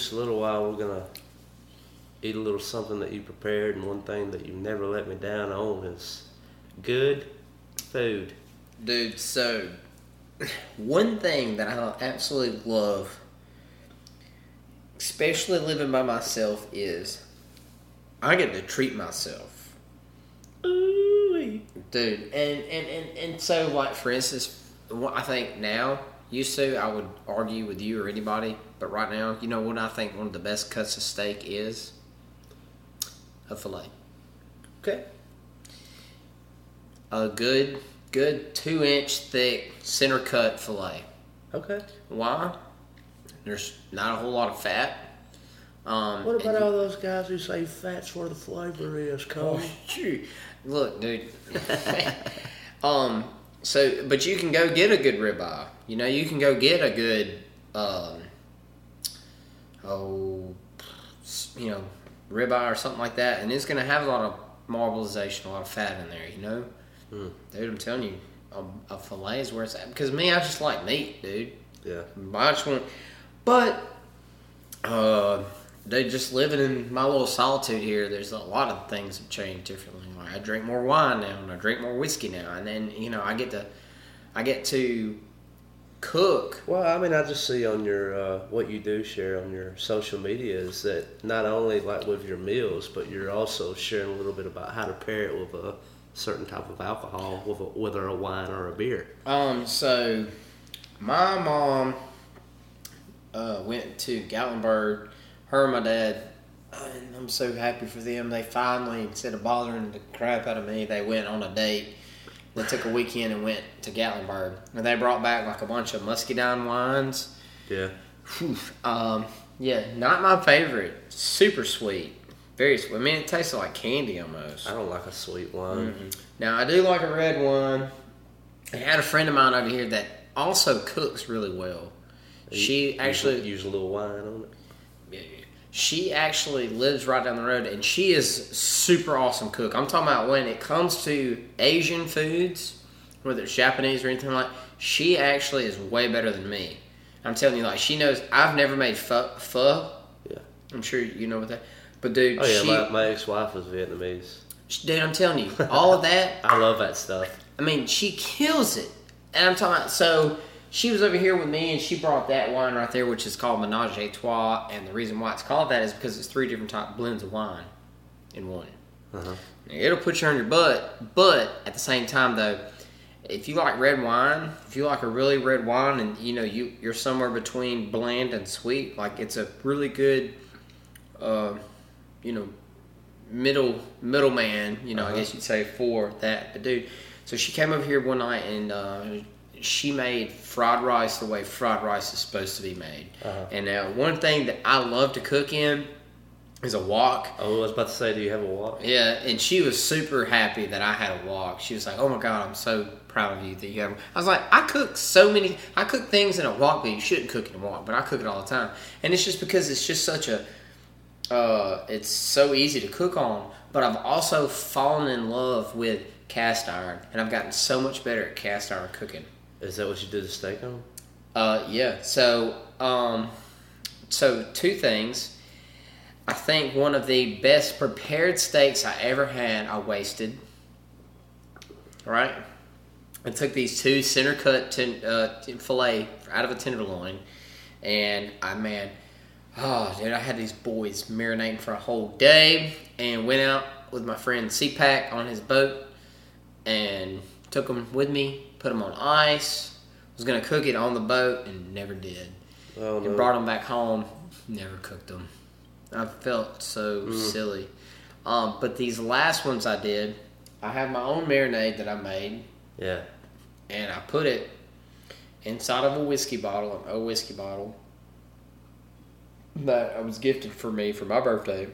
Just a little while, we're gonna eat a little something that you prepared, and one thing that you never let me down on is good food. Dude, so one thing that I absolutely love, especially living by myself, is I get to treat myself. Ooh, dude and and and, and so like for instance what i think now used to i would argue with you or anybody but right now you know what i think one of the best cuts of steak is a fillet okay. a good good two inch thick center cut fillet Okay. why there's not a whole lot of fat um What about all those guys who say fat's where the flavor is, Oh, Cole? shoot. Look, dude. um. So, but you can go get a good ribeye. You know, you can go get a good, um, oh, you know, ribeye or something like that, and it's gonna have a lot of marbleization, a lot of fat in there. You know, dude. I'm telling you, a, a fillet is where it's at. Because me, I just like meat, dude. Yeah. I just want, but uh, they just living in my little solitude here. There's a lot of things have changed differently. Like I drink more wine now, and I drink more whiskey now, and then you know I get to, I get to cook. Well, I mean, I just see on your uh, what you do share on your social media is that not only like with your meals, but you're also sharing a little bit about how to pair it with a certain type of alcohol, with a, whether a wine or a beer. Um, so my mom uh, went to Gatlinburg. Her and my dad, and I'm so happy for them. They finally, instead of bothering the crap out of me, they went on a date. They took a weekend and went to Gatlinburg, and they brought back like a bunch of muscadine wines. Yeah. Whew. Um, yeah, not my favorite. Super sweet, very sweet. I mean, it tasted like candy almost. I don't like a sweet wine. Now I do like a red one. I had a friend of mine over here that also cooks really well. She actually, use a little wine on it. She actually lives right down the road, and she is super awesome cook. I'm talking about when it comes to Asian foods, whether it's Japanese or anything like. She actually is way better than me. I'm telling you, like she knows. I've never made pho. pho. Yeah. I'm sure you know what that. But dude, Oh yeah, she, my, my ex-wife was Vietnamese. dude, I'm telling you, all of that. I love that stuff. I mean, she kills it. And I'm talking about, so she was over here with me and she brought that wine right there, which is called Menage a Trois. And the reason why it's called that is because it's three different type blends of wine in one. Uh-huh. It'll put you on your butt, but at the same time, though, if you like red wine, if you like a really red wine, and you know you you're somewhere between bland and sweet, like it's a really good, uh, you know, middle middleman. You know, I guess you'd say for that. But dude, so she came over here one night and uh, she made fried rice the way fried rice is supposed to be made. Uh-huh. And now one thing that I love to cook in is a wok. Oh, I was about to say, do you have a wok? Yeah, and she was super happy that I had a wok. She was like, "Oh my god, I'm so proud of you that you have." I was like, "I cook so many. I cook things in a wok, but you shouldn't cook in a wok, but I cook it all the time." And it's just because it's just such a, uh, it's so easy to cook on. But I've also fallen in love with cast iron, and I've gotten so much better at cast iron cooking. Is that what you did the steak on? Uh, yeah. So, um, so two things. I think one of the best prepared steaks I ever had, I wasted. Right. I took these two center cut ten, uh, fillet out of a tenderloin, and I man, oh dude, I had these boys marinating for a whole day, and went out with my friend CPAC on his boat, and took them with me, put them on ice. Was gonna cook it on the boat, and never did Oh and no. brought them back home. Never cooked them. I felt so silly. Um, but these last ones I did, I have my own marinade that I made, yeah. and I put it inside of a whiskey bottle, an old whiskey bottle that I was gifted for me for my birthday.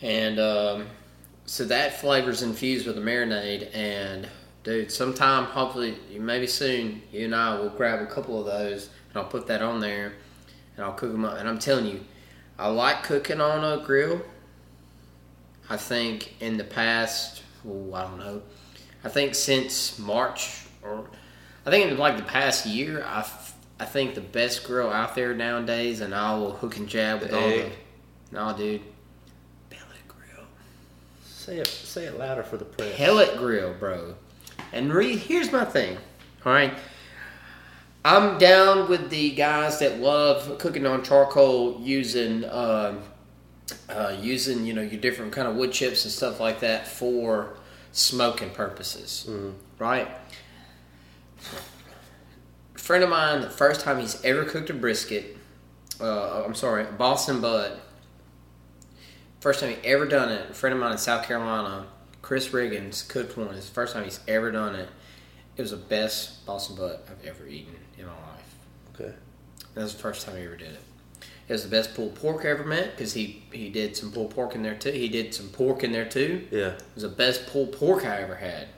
And um, so that flavor's infused with the marinade. And dude, sometime, hopefully, maybe soon, you and I will grab a couple of those, and I'll put that on there, and I'll cook them up. And I'm telling you, I like cooking on a grill. I think in the past, oh, I don't know. I think since March, or I think in like the past year, I, f- I think the best grill out there nowadays, and I will hook and jab with The all egg. the. No, dude. Pellet grill. Say it. Say it louder for the press. Pellet grill, bro. And re- here's my thing. All right. I'm down with the guys that love cooking on charcoal using uh, uh, using you know your different kind of wood chips and stuff like that for smoking purposes, right? A friend of mine, the first time he's ever cooked a brisket, uh, I'm sorry, Boston butt. First time he ever done it. A friend of mine in South Carolina, Chris Riggins, cooked one. It's the first time he's ever done it. It was the best Boston butt I've ever eaten in my life. Okay. That was the first time he ever did it. It was the best pulled pork I ever met because he, he did some pulled pork in there too. He did some pork in there too. Yeah. It was the best pulled pork I ever had,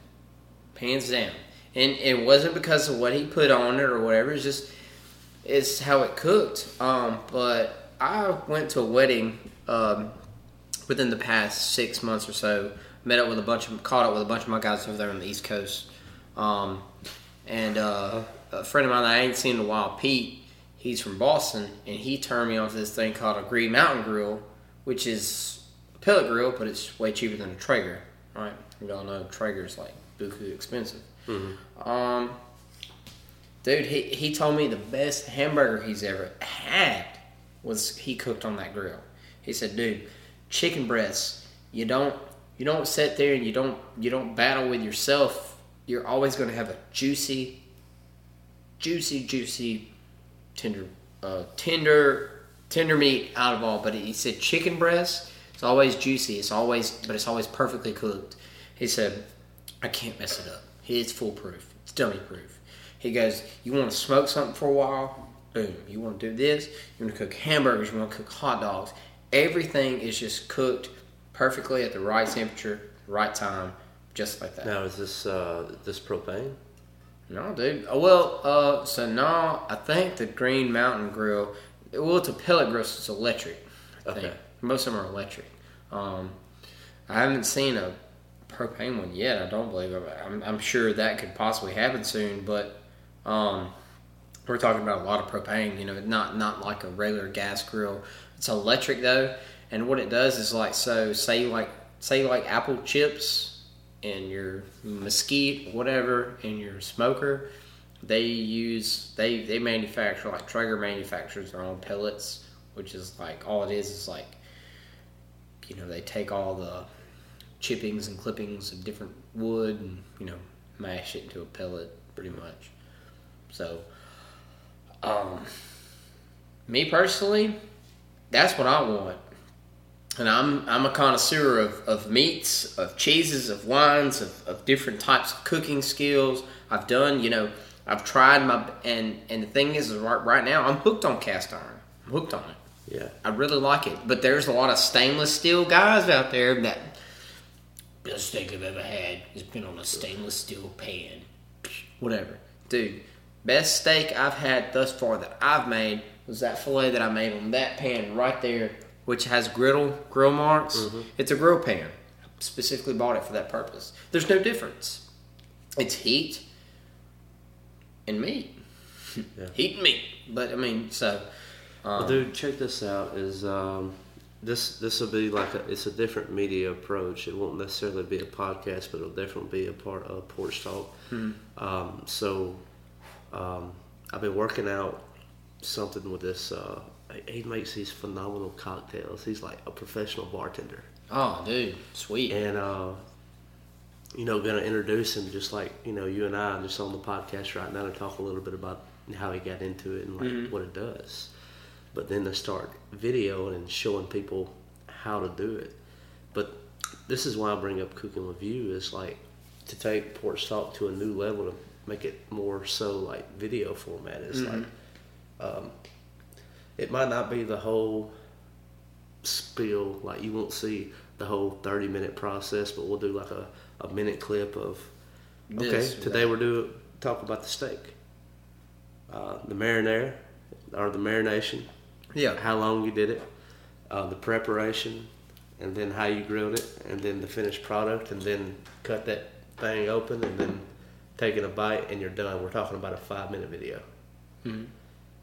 hands down. And it wasn't because of what he put on it or whatever. It's just it's how it cooked. Um, but I went to a wedding um, within the past six months or so. Met up with a bunch of caught up with a bunch of my guys over there on the East Coast. Um, and uh, a friend of mine that I ain't seen in a while, Pete, he's from Boston, and he turned me on to this thing called a Green Mountain Grill, which is a pellet grill, but it's way cheaper than a Traeger, right? We all know Traeger's like buku expensive. Um, dude, he, he told me the best hamburger he's ever had was he cooked on that grill. He said, dude, chicken breasts, you don't you don't sit there and you don't you don't battle with yourself. You're always going to have a juicy, juicy, juicy, tender, uh, tender, tender meat out of all. But he said chicken breast. It's always juicy. It's always, but it's always perfectly cooked. He said, I can't mess it up. It's foolproof. It's dummy proof. He goes, you want to smoke something for a while? Boom. You want to do this? You want to cook hamburgers? You want to cook hot dogs? Everything is just cooked perfectly at the right temperature, right time, just like that. Now is this uh, this propane? No, dude. Oh, well, uh, so no, I think the Green Mountain Grill. Well, it's a pellet grill, so it's electric. I think Okay. most of them are electric. Um, I haven't seen a propane one yet. I don't believe. I'm, I'm sure that could possibly happen soon, but um, we're talking about a lot of propane. You know, not not like a regular gas grill. It's electric though, and what it does is like so. Say like say like apple chips and your mesquite, whatever, in your smoker. They use they they manufacture like Traeger manufactures their own pellets, which is like all it is is like you know they take all the chippings and clippings of different wood and you know mash it into a pellet pretty much. So, um, me personally, that's what I want. And I'm I'm a connoisseur of, of meats, of cheeses, of wines, of, of different types of cooking skills. I've done, you know, I've tried my and and the thing is, right right now I'm hooked on cast iron. I'm hooked on it. Yeah. I really like it. But there's a lot of stainless steel guys out there that best steak I've ever had has been on a stainless steel pan. Whatever. Dude, best steak I've had thus far that I've made was that filet that I made on that pan right there, which has griddle grill marks. It's a grill pan. I specifically bought it for that purpose. There's no difference. It's heat and meat. Yeah. Heat and meat. But I mean, so um, Well, dude, check this out. Is um, this this will be like a it's a different media approach. It won't necessarily be a podcast, but it'll definitely be a part of Porch Talk. Um, so um, I've been working out something with this. Uh, he makes these phenomenal cocktails. He's like a professional bartender, Oh, dude, sweet. and uh, you know, gonna introduce him just like you know you and I just on the podcast right now to talk a little bit about how he got into it and like what it does. But then to start videoing and showing people how to do it. But this is why I bring up cooking with you is like to take Porch Talk to a new level to make it more so like video format. It's like um, it might not be the whole spill like you won't see the whole 30 minute process but we'll do like a, a minute clip of okay This today that. we're doing talk about the steak. Uh, the marinara or the marination. Yeah. how long you did it uh, the preparation and then how you grilled it and then the finished product and then cut that thing open and then taking a bite and you're done. We're talking about a five minute video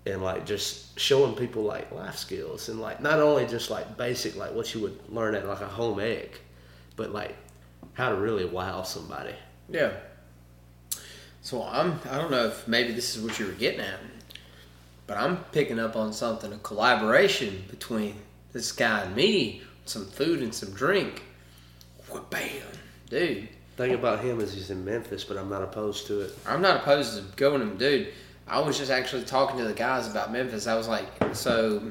and like just showing people like life skills and like not only just like basic like what you would learn at like a home ec but like how to really wow somebody Yeah. So I'm I don't know if maybe this is what you were getting at, but I'm picking up on something a collaboration between this guy and me, some food and some drink. What bam, dude. Thing about him is he's in Memphis, but I'm not opposed to it. I'm not opposed to going to him, dude. I was just actually talking to the guys about Memphis. I was like, so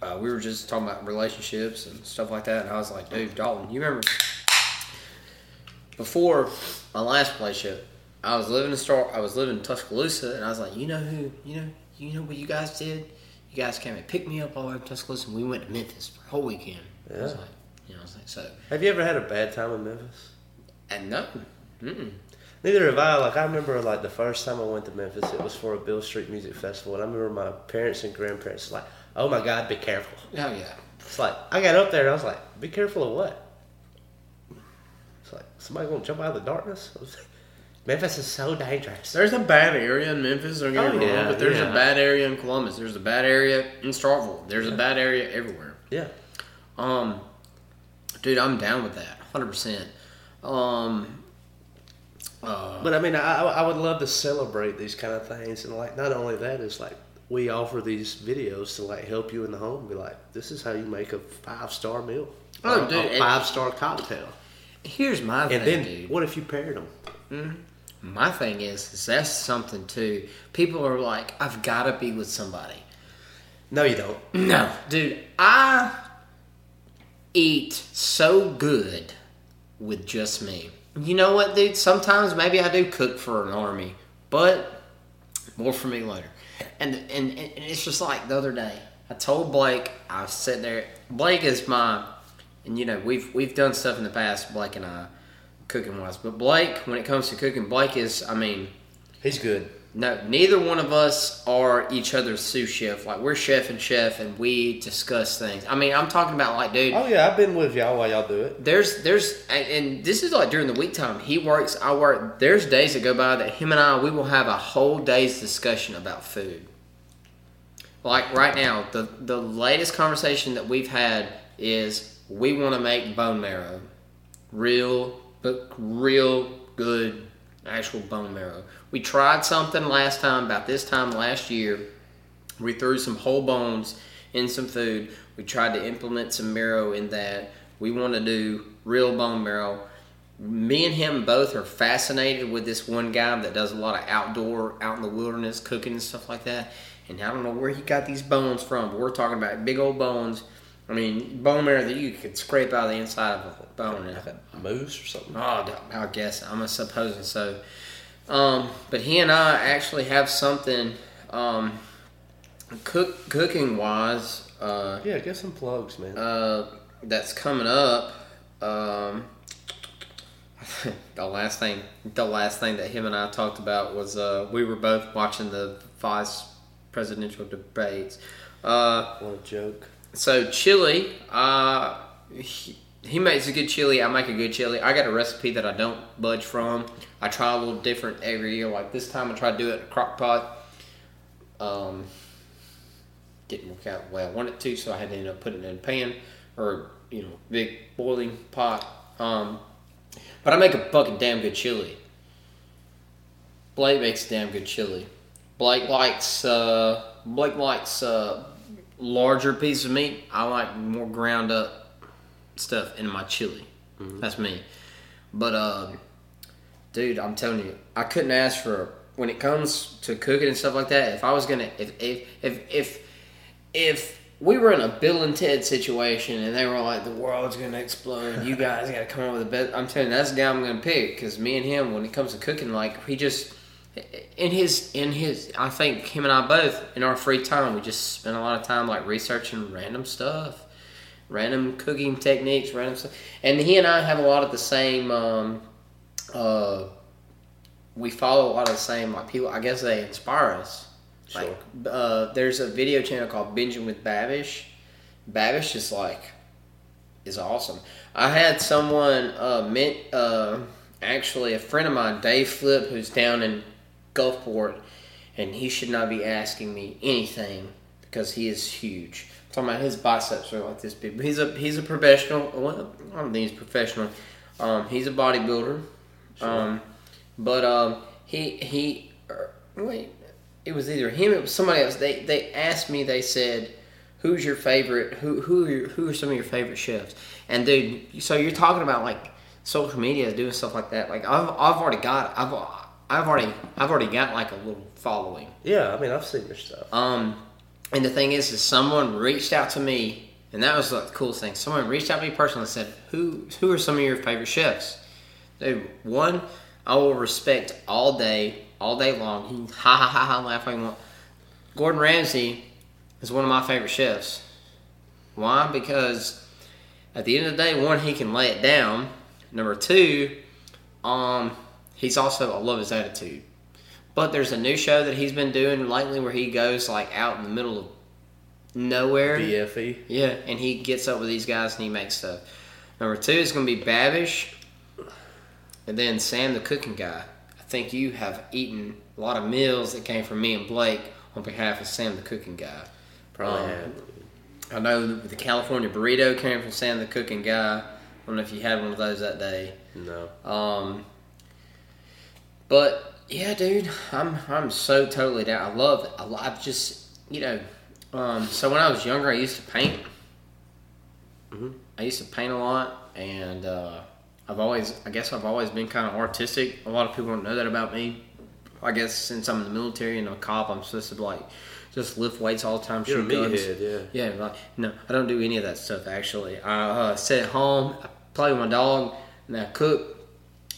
uh, we were just talking about relationships and stuff like that, and I was like, dude, Dalton, you remember before my last relationship, I was living in Star, I was living in Tuscaloosa, and I was like, you know who, you know, you know what you guys did? You guys came and picked me up all the way to Tuscaloosa, and we went to Memphis for a whole weekend. I was Yeah. like, you know, I was like, so, Have you ever had a bad time in Memphis? and no, mm-mm. Neither have I. Like I remember, like the first time I went to Memphis, it was for a Beale Street Music Festival, and I remember my parents and grandparents like, "Oh my God, be careful!" oh yeah, It's like I got up there and I was like, "Be careful of what?" It's like somebody gonna jump out of the darkness. I was like, Memphis is so dangerous. There's a bad area in Memphis, don't get Oh, me wrong, yeah, but there's yeah. a bad area in Columbus. There's a bad area in Starkville. There's a bad area everywhere. Yeah, Um, dude, I'm down with that, hundred percent. Um, uh, but I mean, I I would love to celebrate these kind of things, and like not only that is like we offer these videos to like help you in the home. Be like, this is how you make a five star meal. Oh, dude, a five star cocktail. here's my thing, And then, dude. what if you paired them? My thing is, is that's something too. People are like, I've got to be with somebody. No, you don't. No, dude, I eat so good with just me. You know what, dude? Sometimes maybe I do cook for an army, but more for me later. And and, and it's just like the other day, I told Blake I was sitting there. Blake is my, and you know we've we've done stuff in the past, Blake and I, cooking wise. But Blake, when it comes to cooking, Blake is, I mean, He's good. No, neither one of us are each other's sous chef. Like we're chef and chef, and we discuss things. I mean, I'm talking about like, dude, Oh yeah, I've been with y'all while y'all do it. there's there's and, and this is like during the week time. He works, I work. There's days that go by that him and I we will have a whole day's discussion about food. Like right now, the the latest conversation that we've had is we want to make bone marrow, real but real good actual bone marrow. We tried something last time about this time last year. We threw some whole bones in some food. We tried to implement some marrow in that. We want to do real bone marrow. Me and him both are fascinated with this one guy that does a lot of outdoor, out in the wilderness cooking and stuff like that. And I don't know where he got these bones from, but we're talking about big old bones. I mean, bone marrow that you could scrape out of the inside of a bone. Like a moose or something. Oh, I guess I'm supposing so. Um, but he and I actually have something um, cook cooking wise uh, Yeah, get some plugs, man. uh, that's coming up. Um, the last thing, the last thing that him and I talked about was uh, we were both watching the vice presidential debates. Uh, what a joke. So chili, uh, he, he makes a good chili. I make a good chili. I got a recipe that I don't budge from. I try a little different every year. Like this time, I tried to do it in a crock pot. Um, didn't work out the way I wanted to, so I had to end up putting it in a pan or you know big boiling pot. Um, but I make a fucking damn good chili. Blake makes damn good chili. Blake likes uh, Blake likes uh, larger piece of meat. I like more ground up stuff in my chili. That's me. But uh, dude, I'm telling you, I couldn't ask for when it comes to cooking and stuff like that. If I was gonna, if if if if if we were in a Bill and Ted situation and they were like, the world's gonna explode, you guys gotta come up with the best. I'm telling you, that's the guy I'm gonna pick because me and him, when it comes to cooking, like he just in his in his I think him and I both in our free time we just spend a lot of time like researching random stuff, random cooking techniques, random stuff, and he and I have a lot of the same. Um, uh, we follow a lot of the same like people. I guess they inspire us. Like uh, there's a video channel called Binging with Babish. Babish is like is awesome. I had someone uh, meant uh, actually a friend of mine, Dave Flip, who's down in Gulfport, and he should not be asking me anything because he is huge. I'm talking about his biceps are like this big. But he's a he's a professional. Well, I don't think he's professional. Um, he's a bodybuilder. Um, but um, he he er, wait, it was either him. It was somebody else. They they asked me. They said, "Who's your favorite? Who who are your, who are some of your favorite chefs?" And dude, so you're talking about like social media doing stuff like that. Like I've I've already got I've I've already I've already got like a little following. Yeah, I mean, I've seen your stuff. Um, and the thing is, is someone reached out to me, and that was the coolest thing. Someone reached out to me personally and said, "Who who are some of your favorite chefs?" Dude, one I will respect all day, all day long. He ha ha ha ha laugh all you want. Gordon Ramsay is one of my favorite chefs. Why? Because at the end of the day, one he can lay it down. Number two, um, he's also I love his attitude. But there's a new show that he's been doing lately where he goes like out in the middle of nowhere. BFE. Yeah, and he gets up with these guys and he makes stuff. Number two is going to be Babish, and then Sam the cooking guy. I think you have eaten a lot of meals that came from me and Blake on behalf of Sam the cooking guy. Probably Um, had. I know the the California burrito came from Sam the cooking guy. I don't know if you had one of those that day. No. Um, but yeah, dude, I'm I'm so totally down. I love it. I, I've just you know, um, so when I was younger, I used to paint. Mhm. I used to paint a lot, and uh, I've always, I guess, I've always been kind of artistic. A lot of people don't know that about me. I guess since I'm in the military and a cop, I'm supposed to like just lift weights all the time, You're shoot guns. meathead, yeah. Yeah, like, no, I don't do any of that stuff actually. I uh, sit at home, I play with my dog, and I cook.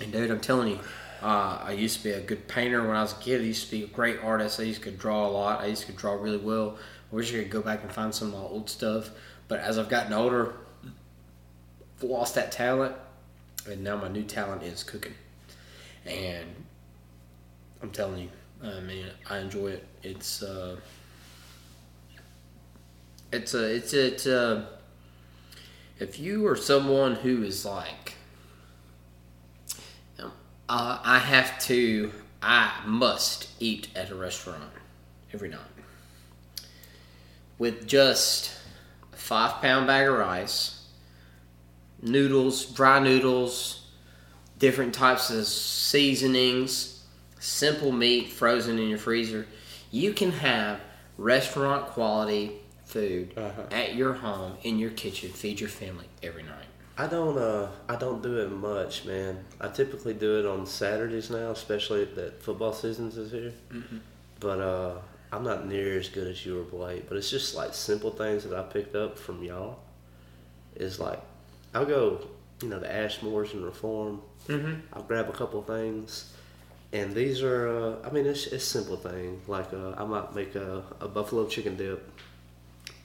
And dude, I'm telling you, uh, I used to be a good painter when I was a kid. I used to be a great artist. I used to draw a lot. I used to draw really well. I wish I could go back and find some of my old stuff. But as I've gotten older, I've lost that talent, and now my new talent is cooking. And I'm telling you, I mean, I enjoy it. It's uh, it's a it's a, it's a if you are someone who is like uh, I have to I must eat at a restaurant every night with just a five pound bag of rice noodles dry noodles different types of seasonings simple meat frozen in your freezer you can have restaurant quality food Uh-huh. at your home in your kitchen feed your family every night I don't. Uh, I don't do it much, man. I typically do it on Saturdays now, especially that football seasons is here. But uh, I'm not near as good as you or Blake. But it's just like simple things that I picked up from y'all. Is like, I'll go, you know, the Ashmores and Reform. Mhm. I'll grab a couple things, and these are. Uh, I mean, it's it's simple thing. Like uh, I might make a, a buffalo chicken dip,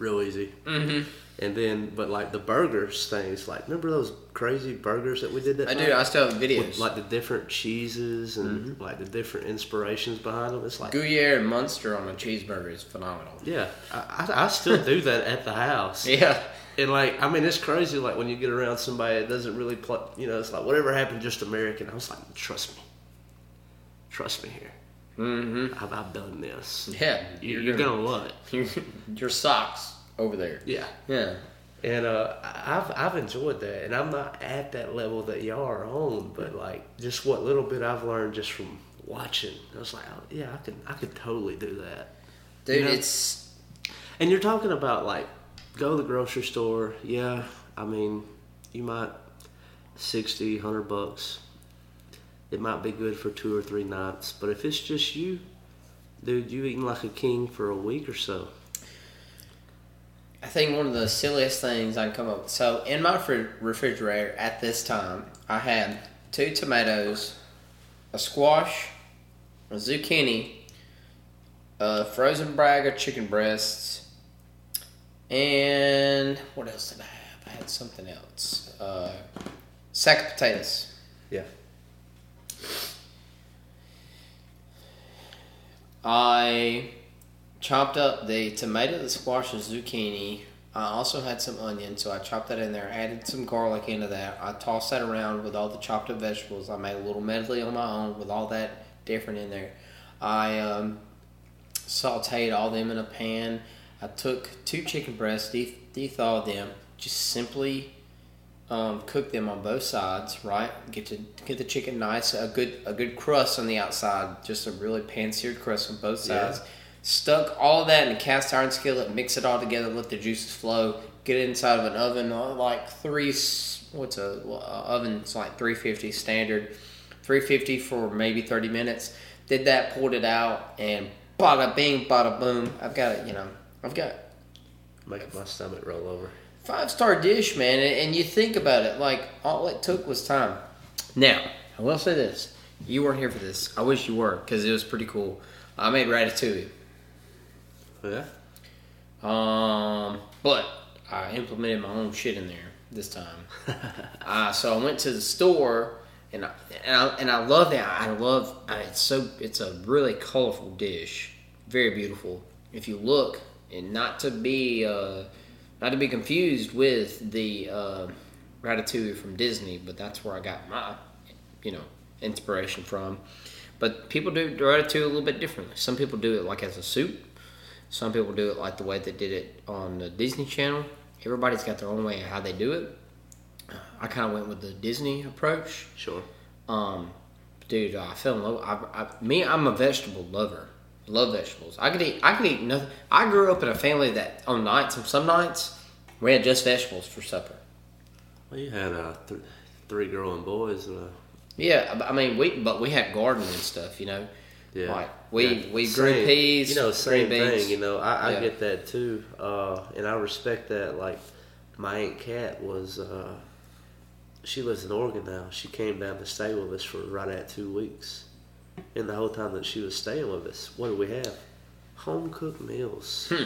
real easy. mm-hmm. And then, but like the burgers things, like remember those crazy burgers that we did that I night? do I still have With, videos like the different cheeses and Mm-hmm. like the different inspirations behind them. It's like, Gruyere and Munster on a cheeseburger is phenomenal. yeah, I, I, I still do that at the house. Yeah. And like, I mean, it's crazy. Like when you get around somebody that doesn't really play, you know, it's like whatever happened, just American. I was like, trust me, trust me here. Mm-hmm. I've, I've done this. Yeah. You, you're gonna love it. your, socks over there. Yeah. Yeah. And uh, I- I've I've enjoyed that, and I'm not at that level that y'all are on, but like just what little bit I've learned just from watching, I was like, oh, yeah, I could I could totally do that. Dude, You know? it's And you're talking about like go to the grocery store, yeah. I mean, you might 60, 100 bucks. It might be good for two or three nights, but if it's just you, dude, you eating like a king for a week or so. I think one of the silliest things I can come up with. So in my fri- refrigerator at this time, I had two tomatoes, a squash, a zucchini, a frozen of chicken breasts, and what else did I have? I had something else. Uh, sack of potatoes. Yeah. I chopped up the tomato, the squash, and zucchini. I also had some onion, so I chopped that in there. Added some garlic into that. I tossed that around with all the chopped up vegetables. I made a little medley on my own with all that different in there. I um, sauteed all them in a pan. I took two chicken breasts, de- thawed them, just simply um, cook them on both sides, right? Get to get the chicken nice, a good a good crust on the outside, just a really pan seared crust on both Yeah. sides. Stuck all that in a cast iron skillet, mix it all together, let the juices flow. Get it inside of an oven, uh, like three. What's a uh, oven? It's like three fifty standard, three fifty for maybe thirty minutes. Did that, pulled it out, and bada bing, bada boom. I've got it. You know, I've got Make my stomach roll over. Five star dish, man. And, you think about it, like all it took was time. Now, I will say this: you weren't here for this. I wish you were, because it was pretty cool. I made ratatouille, Yeah. um, but I implemented my own shit in there this time. uh, so I went to the store, and I, and I, and I love that. I love it's so it's a really colorful dish, very beautiful. If you look, and not to be uh, not to be confused with the uh, Ratatouille from Disney, but that's where I got my you know inspiration from. But people do Ratatouille a little bit differently. Some people do it like as a soup. Some people do it like the way they did it on the Disney Channel. Everybody's got their own way of how they do it. I kind of went with the Disney approach. Sure. Um, dude, I fell in love. I, I, me, I'm a vegetable lover. Love vegetables. I could eat. I could eat nothing. I grew up in a family that on nights, on some nights, we had just vegetables for supper. Well, you had uh, th- three growing boys and a Yeah, I I mean, we but we had garden and stuff. You know, Yeah. like we Yeah. we grew Same- peas. You know, same beans. thing. You know, I, I Yeah. get that too, uh, and I respect that. Like, my aunt Kat was, uh, she lives in Oregon now. She came down to stay with us for right at two weeks, and the whole time that she was staying with us, what did we have? Home cooked meals. Hmm.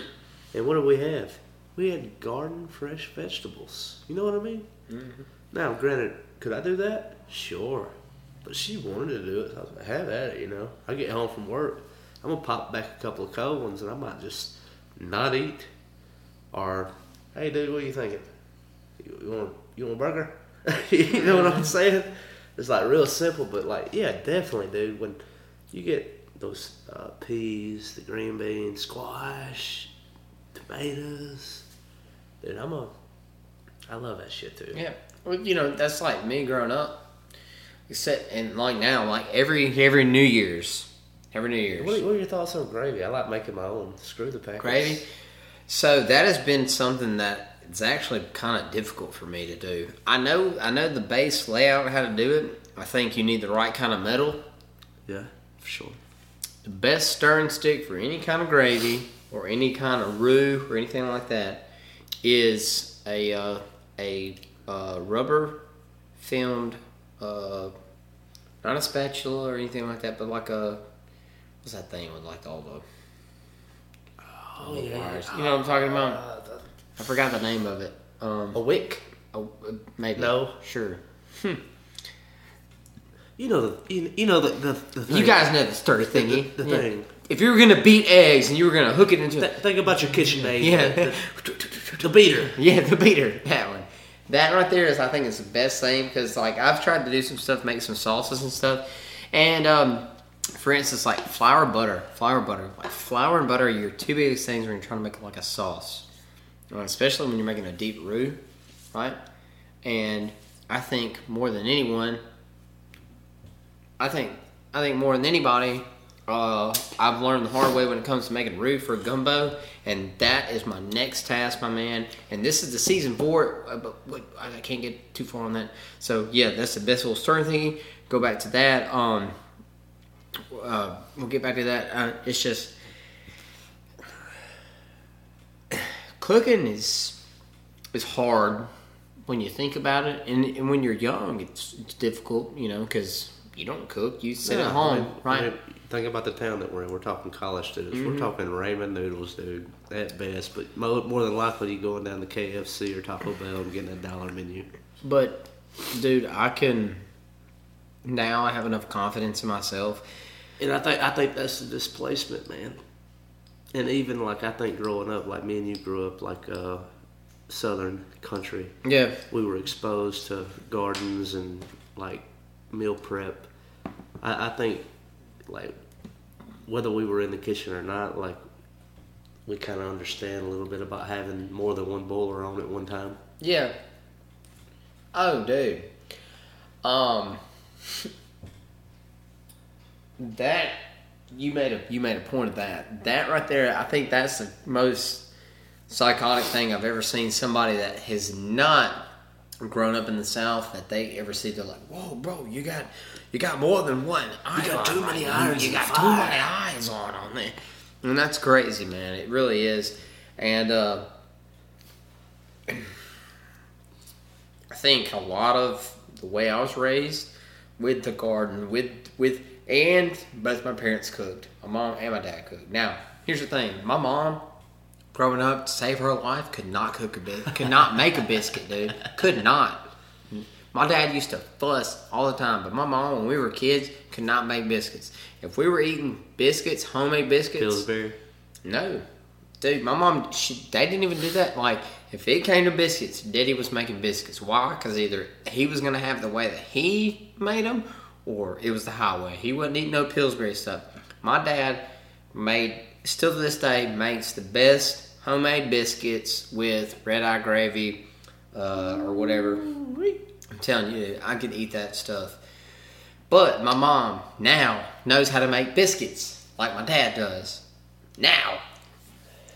And what did we have? We had garden fresh vegetables. You know what I mean? Mm-hmm. Now, granted, could I do that? Sure. But she wanted to do it. So I was like, have at it, you know. I get home from work. I'm going to pop back a couple of cold ones and I might just not eat. Or, hey, dude, what are you thinking? You, you want you want a burger? you know what I'm saying? It's like real simple, but like, yeah, definitely, dude. When you get those uh, peas, the green beans, squash, tomatoes, dude, I'm a, I love that shit too. Yeah, well, you know that's like me growing up. Except and like now, like every every New Year's, every New Year's What are, what are your thoughts on gravy? I like making my own. Screw the packets. gravy. So that has been something that it's actually kind of difficult for me to do. I know I know the base layout how to do it. I think you need the right kind of metal. Yeah, for sure. The best stirring stick for any kind of gravy or any kind of roux or anything like that is a uh, a uh, rubber filmed, uh, not a spatula or anything like that, but like a what's that thing with like all the Oh wires? You know what I'm talking about? I forgot the name of it. Um, A wick. uh, maybe No. sure. You know the you, you know the the, the thing. You guys know the sturdy thingy. The- the Yeah. thing. If you were gonna beat eggs and you were gonna hook it into Th- think about your KitchenAid. Yeah. The, beater. Yeah, the beater. That one. That right there is, I think, is the best thing because, like, I've tried to do some stuff, make some sauces and stuff, and um, for instance, like flour butter, flour butter, like flour and butter are your two biggest things when you're trying to make like a sauce, especially when you're making a deep roux, right? And I think more than anyone, I think I think more than anybody, uh, I've learned the hard way when it comes to making roux for gumbo, and that is my next task, my man. And this is the season it, uh, but I can't get too far on that. So yeah, that's the best little stirring thingy. Go back to that. Um, uh, we'll get back to that. Uh, it's just cooking is is hard when you think about it, and, and when you're young, it's, it's difficult, you know, because you don't cook, you sit Yeah, at home, I mean, right? I mean, think about the town that we're in. We're talking college students. Mm-hmm. We're talking ramen noodles, dude, at best. But mo- more than likely, you're going down to KFC or Taco Bell and getting a dollar menu. But, dude, I can now. I have enough confidence in myself. And I think I think that's the displacement, man. And even like I think growing up, like me and you grew up like uh, southern country. Yeah, We were exposed to gardens and like meal prep. I, I think like whether we were in the kitchen or not, like we kind of understand a little bit about having more than one boiler on at one time. yeah. Oh, dude. Um, that you made a you made a point of that. That right there, I think that's the most psychotic thing I've ever seen. Somebody that has not grown up in the South that they ever see. They're like, "Whoa, bro, you got you got more than one. You got too many irons. You got too many eyes on on there." And that's crazy, man. It really is. And uh, I think a lot of the way I was raised with the garden, with with and both my parents cooked. My mom and my dad cooked. Now, here's the thing: my mom, growing up, to save her life, could not cook a bit, could not make a biscuit, dude. Could not. My dad used to fuss all the time, but my mom, when we were kids, could not make biscuits. If we were eating biscuits, homemade biscuits, Pillsbury. no, dude, my mom, she, they didn't even do that. Like, if it came to biscuits, Daddy was making biscuits. Why? Because either he was gonna have the way that he made them, or it was the highway. He wasn't eating no Pillsbury stuff. My dad made, still to this day, makes the best homemade biscuits with red eye gravy uh, or whatever. I'm telling you, I could eat that stuff. But my mom now knows how to make biscuits like my dad does. Now,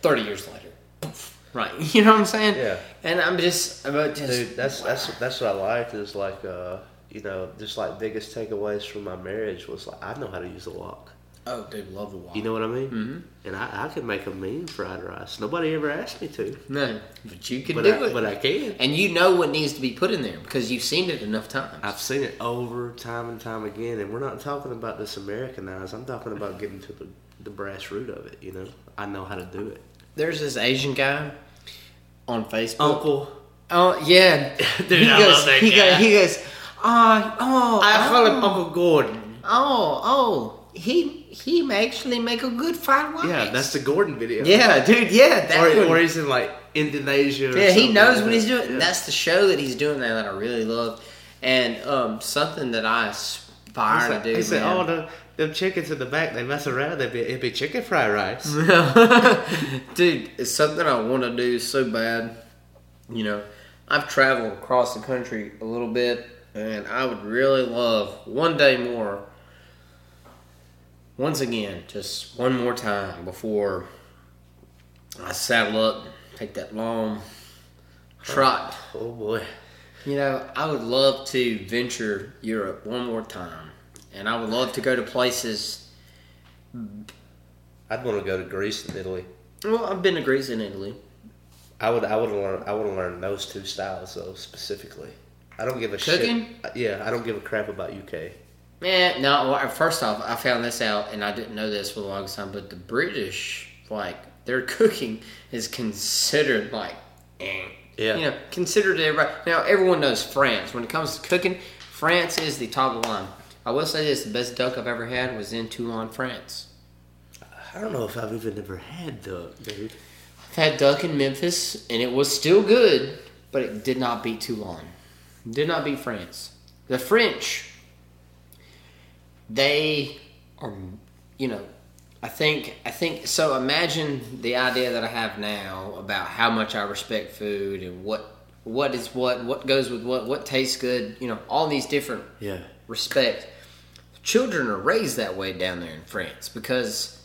30 years later. Poof. Right. You know what I'm saying? Yeah. And I'm just, I'm just Dude, that's that's that's what I like is like uh you know, just like biggest takeaways from my marriage was like I know how to use a wok. oh, they love the wok. You know what I mean? Mm-hmm. And I, I could make a mean fried rice. Nobody ever asked me to, No, but you can but do I, it. but I can. and you know what needs to be put in there because you've seen it enough times. I've seen it over time and time again, and we're not talking about this Americanized. I'm talking about getting to the, the brass root of it. You know, I know how to do it. There's this Asian guy on Facebook. Uncle, Oh yeah, Dude, he I goes, love that he guy. goes, he goes, oh, oh, I call him Uncle Gordon. Oh, oh, he he actually make a good fried rice. Yeah, that's the Gordon video. yeah, dude. Yeah, that or, one. or he's in like Indonesia. Or yeah, he knows like what he's doing. Yeah. That's the show that he's doing there that I really love, and um, something that I aspire He to said, do. he said, "Oh, the them chickens in the back, they mess around. They be it be chicken fried rice." Dude, it's something I want to do so bad. You know, I've traveled across the country a little bit, and I would really love one day more. Once again, just one more time before I saddle up, take that long trot. oh boy, You know, I would love to venture Europe one more time, and I would love to go to places. I'd want to go to Greece and Italy. Well, I've been to Greece and Italy. I would I would learn I would learn those two styles though specifically. I don't give a Cooking? shit. Yeah, I don't give a crap about UK. Man, no. well, First off, I found this out, and I didn't know this for the longest time. But the British, like their cooking, is considered like, eh. Yeah. you know, considered everybody. Now everyone knows France. When it comes to cooking, France is the top of the line. I will say this: the best duck I've ever had was in Toulon, France. I don't know if I've even ever had duck, dude. I've had duck in Memphis, and it was still good, but it did not beat Toulon. Did not beat France. The French, they are, you know, I think, I think. So imagine the idea that I have now about how much I respect food and what, what is what, what goes with what, what tastes good. You know, all these different Yeah. respect. Children are raised that way down there in France because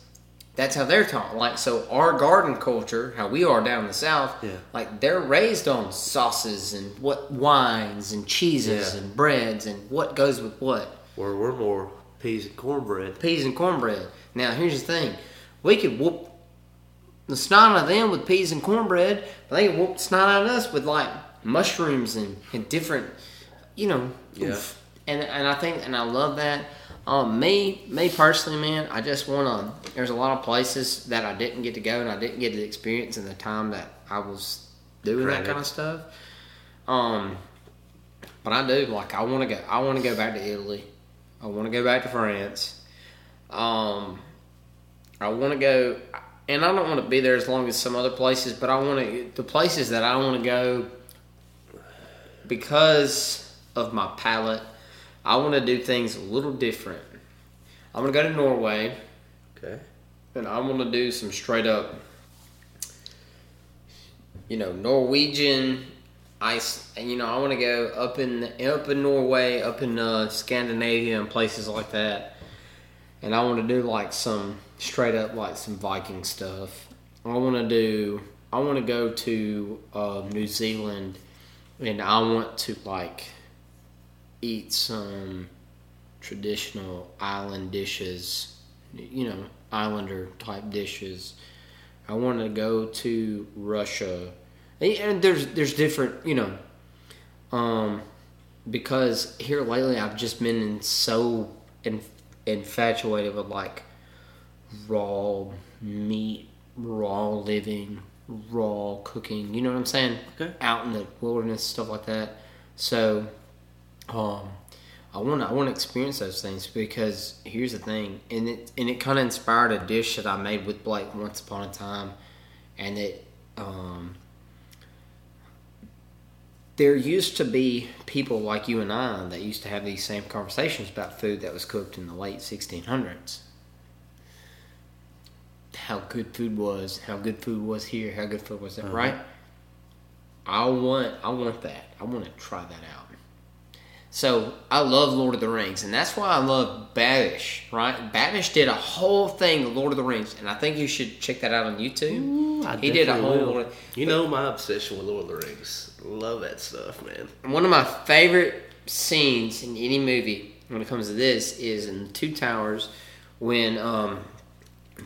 that's how they're taught. Like so, our garden culture, how we are down in the south, Yeah. like they're raised on sauces and what wines and cheeses Yeah. and breads and what goes with what Where we're more peas and cornbread. peas and cornbread. Now, here's the thing: we could whoop the snot out of them with peas and cornbread, but they could whoop the snot out of us with like mushrooms and, and different, you know. Yeah. oof. And and I think and I love that. Um, me me personally, man, I just want to. There's a lot of places that I didn't get to go and I didn't get to experience in the time that I was doing that kind of stuff. Um, but I do like I want to go. I want to go back to Italy. I want to go back to France. Um, I want to go, and I don't want to be there as long as some other places, but I want to the places that I want to go because of my palate. I want to do things a little different. I'm gonna go to Norway, Okay. and I want to do some straight up, you know, Norwegian ice. And you know, I want to go up in up in Norway, up in uh, Scandinavia, and places like that. And I want to do like some straight up like some Viking stuff. I want to do. I want to go to uh, New Zealand, and I want to like eat some traditional island dishes. You know, islander type dishes. I want to go to Russia, and- there's there's different you know, um, because here lately I've just been in so in, infatuated with like raw meat, raw living, raw cooking. You know what I'm saying? Okay. Out in the wilderness, stuff like that. So, um, I want to I want to experience those things because here's the thing, and it and it kind of inspired a dish that I made with Blake once upon a time, and it um, there used to be people like you and I that used to have these same conversations about food that was cooked in the late 1600s. How good food was, how good food was here, how good food was there, right? I want I want that. I want to try that out. So I love Lord of the Rings, and that's why I love Babish. Right? Babish did a whole thing of Lord of the Rings, and I think you should check that out on YouTube. I he did a whole. will. Lord- You know my obsession with Lord of the Rings. Love that stuff, man. One of my favorite scenes in any movie when it comes to this is in Two Towers when um,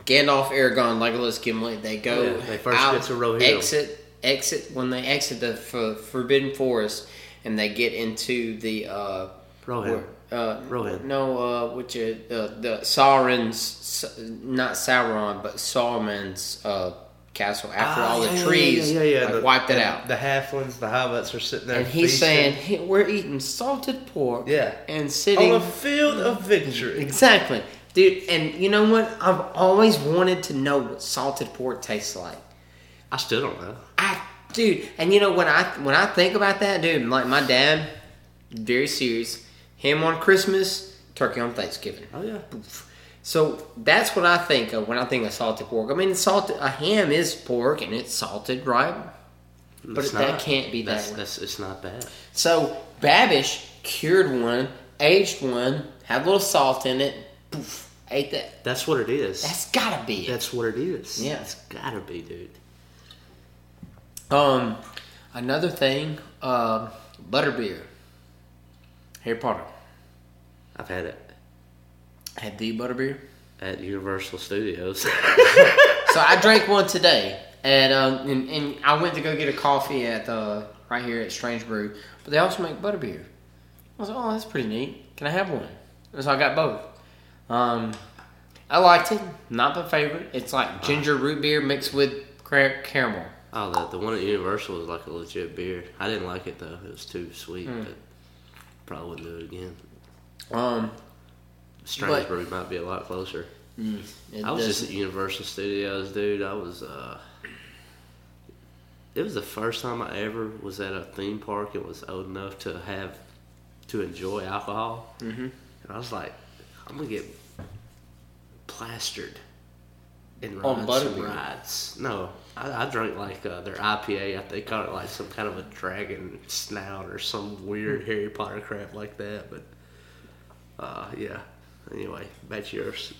Gandalf, Aragorn, Legolas, Gimli they go Yeah, they first out, get to Rohirrim. exit exit when they exit the f- Forbidden Forest and they get into the uh, Rohan. uh, Rohan. no, uh, which uh, the the Sauron's not Sauron but Saruman's uh, castle after all the Ah, yeah, trees yeah, yeah, yeah. like, The- wiped it the- out. The halflings, the hobbits are sitting there. And he's feasting. saying, "Hey, "We're eating salted pork, Yeah. and sitting on a field of victory. exactly, dude." And you know what? I've always wanted to know what salted pork tastes like. I still don't know. Dude, and you know when I when I think about that, dude, like my dad, very serious. Him on Christmas, turkey on Thanksgiving. Oh yeah. So that's what I think of when I think of salted pork. I mean, salted a ham is pork and it's salted, right? But It's that not. can't be that That's, way. that's it's not bad. So Babish cured one, aged one, had a little salt in it. Poof, ate that. That's what it is. That's gotta be it. That's what it is. Yeah. It's gotta be, dude. Um, another thing, uh, butterbeer. Harry Potter I've had it had the butterbeer. at Universal Studios. So I drank one today, and um, and, and I went to go get a coffee at uh, right here at Strange Brew, but they also make butterbeer. I was like, oh, that's pretty neat. Can I have one? And so I got both. Um, I liked it. Not my favorite. It's like ginger root beer mixed with caramel. Oh, the the one at Universal was like a legit beer. I didn't like it though. It was too sweet, Hmm. but probably wouldn't do it again. Um, Strange But- might be a lot closer. it I was just at Universal Studios, dude. I was. uh It was the first time I ever was at a theme park and was old enough to have to enjoy alcohol. Mm-hmm. And I was like, I'm gonna get plastered in On some butterbeer. rides. No, I, I drank like uh, their IPA. I they call it like some kind of a dragon snout or some weird Harry Potter crap like that. But uh, yeah. Anyway, back to yours.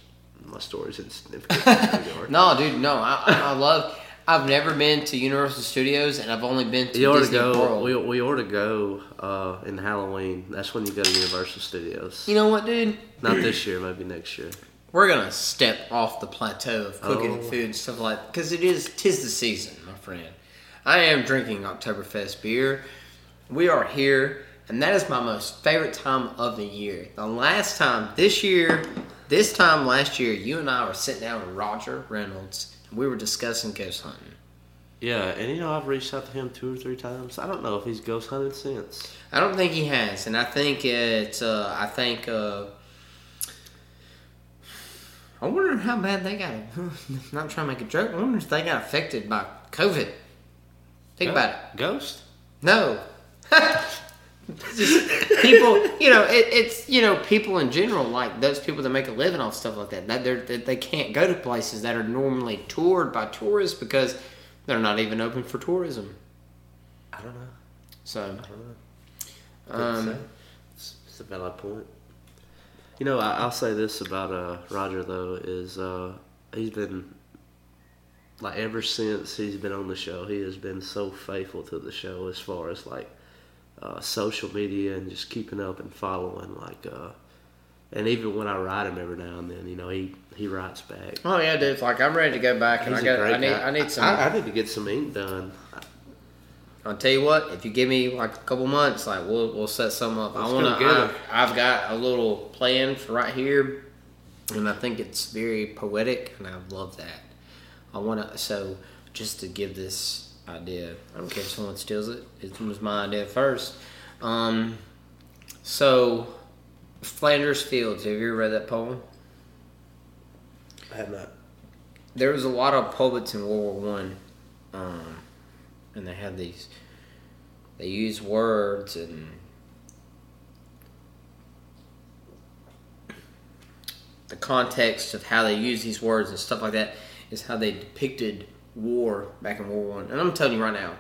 My story's insignificant. no, dude, no. I, I love. I've never been to Universal Studios, and I've only been to You ought to Disney go. World. We, we ought to go uh, in Halloween. That's when you go to Universal Studios. you know what, dude? Not this year, maybe next year. We're gonna step off the plateau of cooking Oh. food and stuff like because it is tis the season, my friend. I am drinking Oktoberfest beer. We are here, and that is my most favorite time of the year. The last time this year, this time last year, you and I were sitting down with Roger Reynolds, and we were discussing ghost hunting. Yeah, and you know I've reached out to him two or three times. I don't know if he's ghost hunted since. I don't think he has, and I think it's. Uh, I think. Uh, I wonder how bad they got. Not trying to make a joke. I wonder if they got affected by COVID. Think about it. Ghost? No. Just people, you know, it, it's you know people in general, like those people that make a living off stuff like that. That they're, that they can't go to places that are normally toured by tourists because they're not even open for tourism. I don't know. So, Good um, say. it's, it's a valid point. You know, I, I'll say this about uh, Roger though is uh, he's been like ever since he's been on the show, he has been so faithful to the show as far as like uh, social media and just keeping up and following. Like, uh, and even when I write him every now and then, you know, he he writes back. oh yeah, dude. Like I'm ready to go back, and He's I got. I need. guy. I need some. I, I need to get some ink done. I'll tell you what. If you give me like a couple months, like we'll we'll set some up. I Let's want go to. get I've, 'em. I've got a little plan for right here, and I think it's very poetic, and I love that. I want to. So just to give this idea, I don't care if someone steals it. It was my idea first. Um. So, Flanders Fields. Have you ever read that poem? I have not. there was a lot of poets in World War One, um, and they had these. They used words and the context of how they use these words and stuff like that is how they depicted war back in World War One. And I'm telling you right now,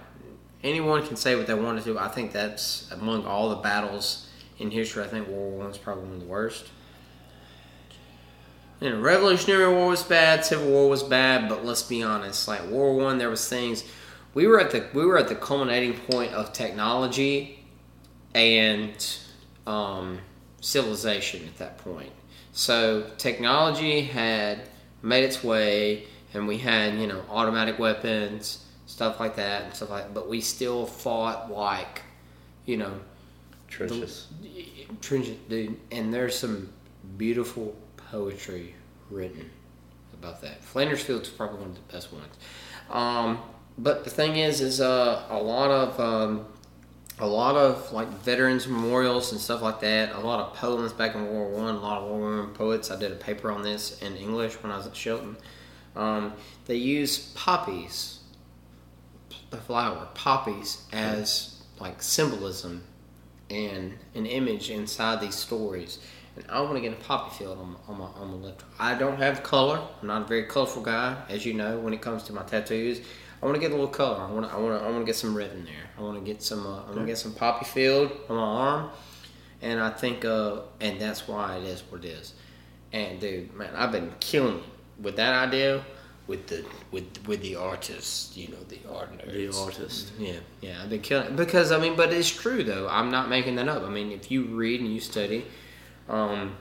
anyone can say what they want to. I think that's among all the battles in history. I think World War One is probably one of the worst. You know, Revolutionary War was bad, Civil War was bad, but let's be honest. Like World War One, there was things. We were at the we were at the culminating point of technology and um, civilization at that point. So technology had made its way, and we had you know automatic weapons, stuff like that, and stuff like. But we still fought like, you know, Trenches. trenches, dude, and there's some beautiful poetry written about that. Flanders Field's probably one of the best ones. Um, but the thing is, is uh, a lot of um, a lot of like veterans memorials and stuff like that. A lot of poems back in World War One. A lot of World War One poets. I did a paper on this in English when I was at Shelton. Um, they use poppies, the flower poppies, as like symbolism and an image inside these stories. And I want to get a poppy field on, on my on my left. I don't have color. I'm not a very colorful guy, as you know. When it comes to my tattoos, I want to get a little color. I want to I want to I want to get some red in there. I want to get some uh, I want to get some poppy field on my arm. And I think uh and that's why it is what it is. And dude, man, I've been killing it with that idea. With the with with the artists, you know, the art nerds. The artist. Yeah, yeah, I've been killing because I mean, but it's true though. I'm not making that up. I mean, if you read and you study, um,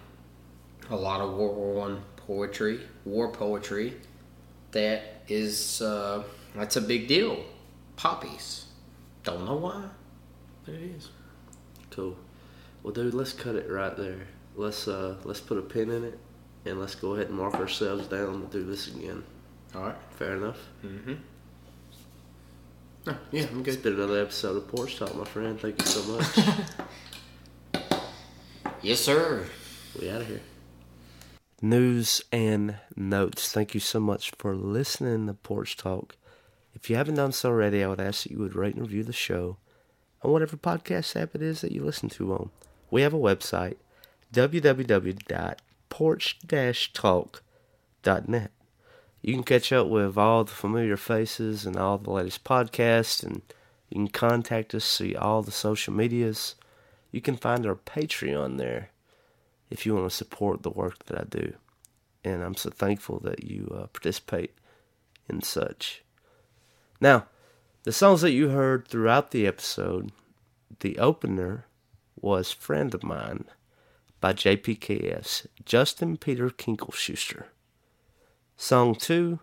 a lot of World War One poetry, war poetry, that is uh, that's a big deal. Poppies, don't know why, but it is. Cool. Well, dude, let's cut it right there. Let's uh, let's put a pin in it, and let's go ahead and mark ourselves down to do this again. All right. Fair enough. Mm-hmm. yeah, I'm It's good. been another episode of Porch Talk, my friend. Thank you so much. Yes, sir. we out of here. News and notes. Thank you so much for listening to Porch Talk. If you haven't done so already, I would ask that you would rate and review the show on whatever podcast app it is that you listen to on. We have a website, www.porch-talk.net. You can catch up with all the familiar faces and all the latest podcasts, and you can contact us, see all the social medias. You can find our Patreon there if you want to support the work that I do. And I'm so thankful that you uh, participate in such. Now, the songs that you heard throughout the episode, the opener was Friend of Mine by JPKS, Justin Peter Kinkelschuster. Song 2,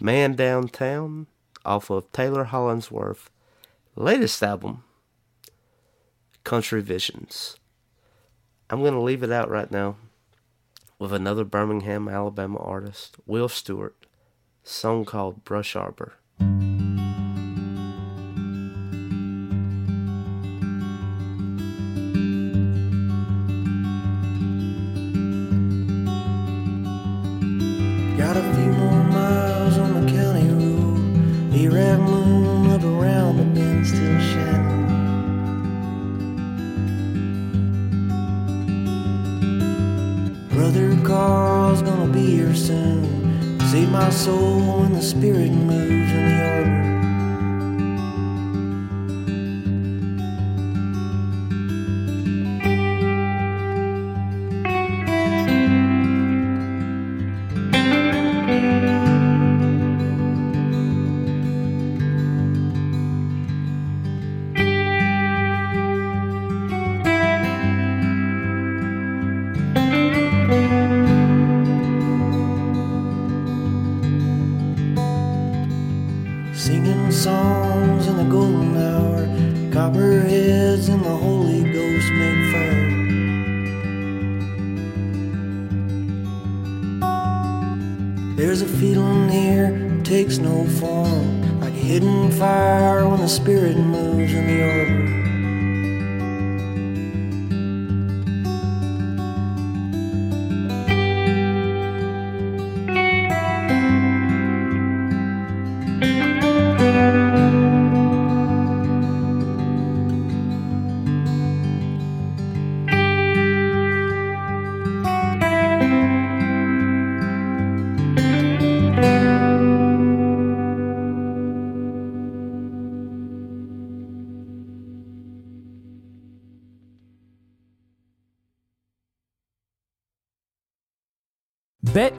Man Downtown, off of Taylor Hollingsworth' latest album, Country Visions. I'm going to leave it out right now with another Birmingham, Alabama artist, Will Stewart, song called Brush Arbor. Got a few more miles on the county road. The red moon up around the bend still shining. Brother Carl's gonna be here soon. Save my soul when the spirit moves in the arbor.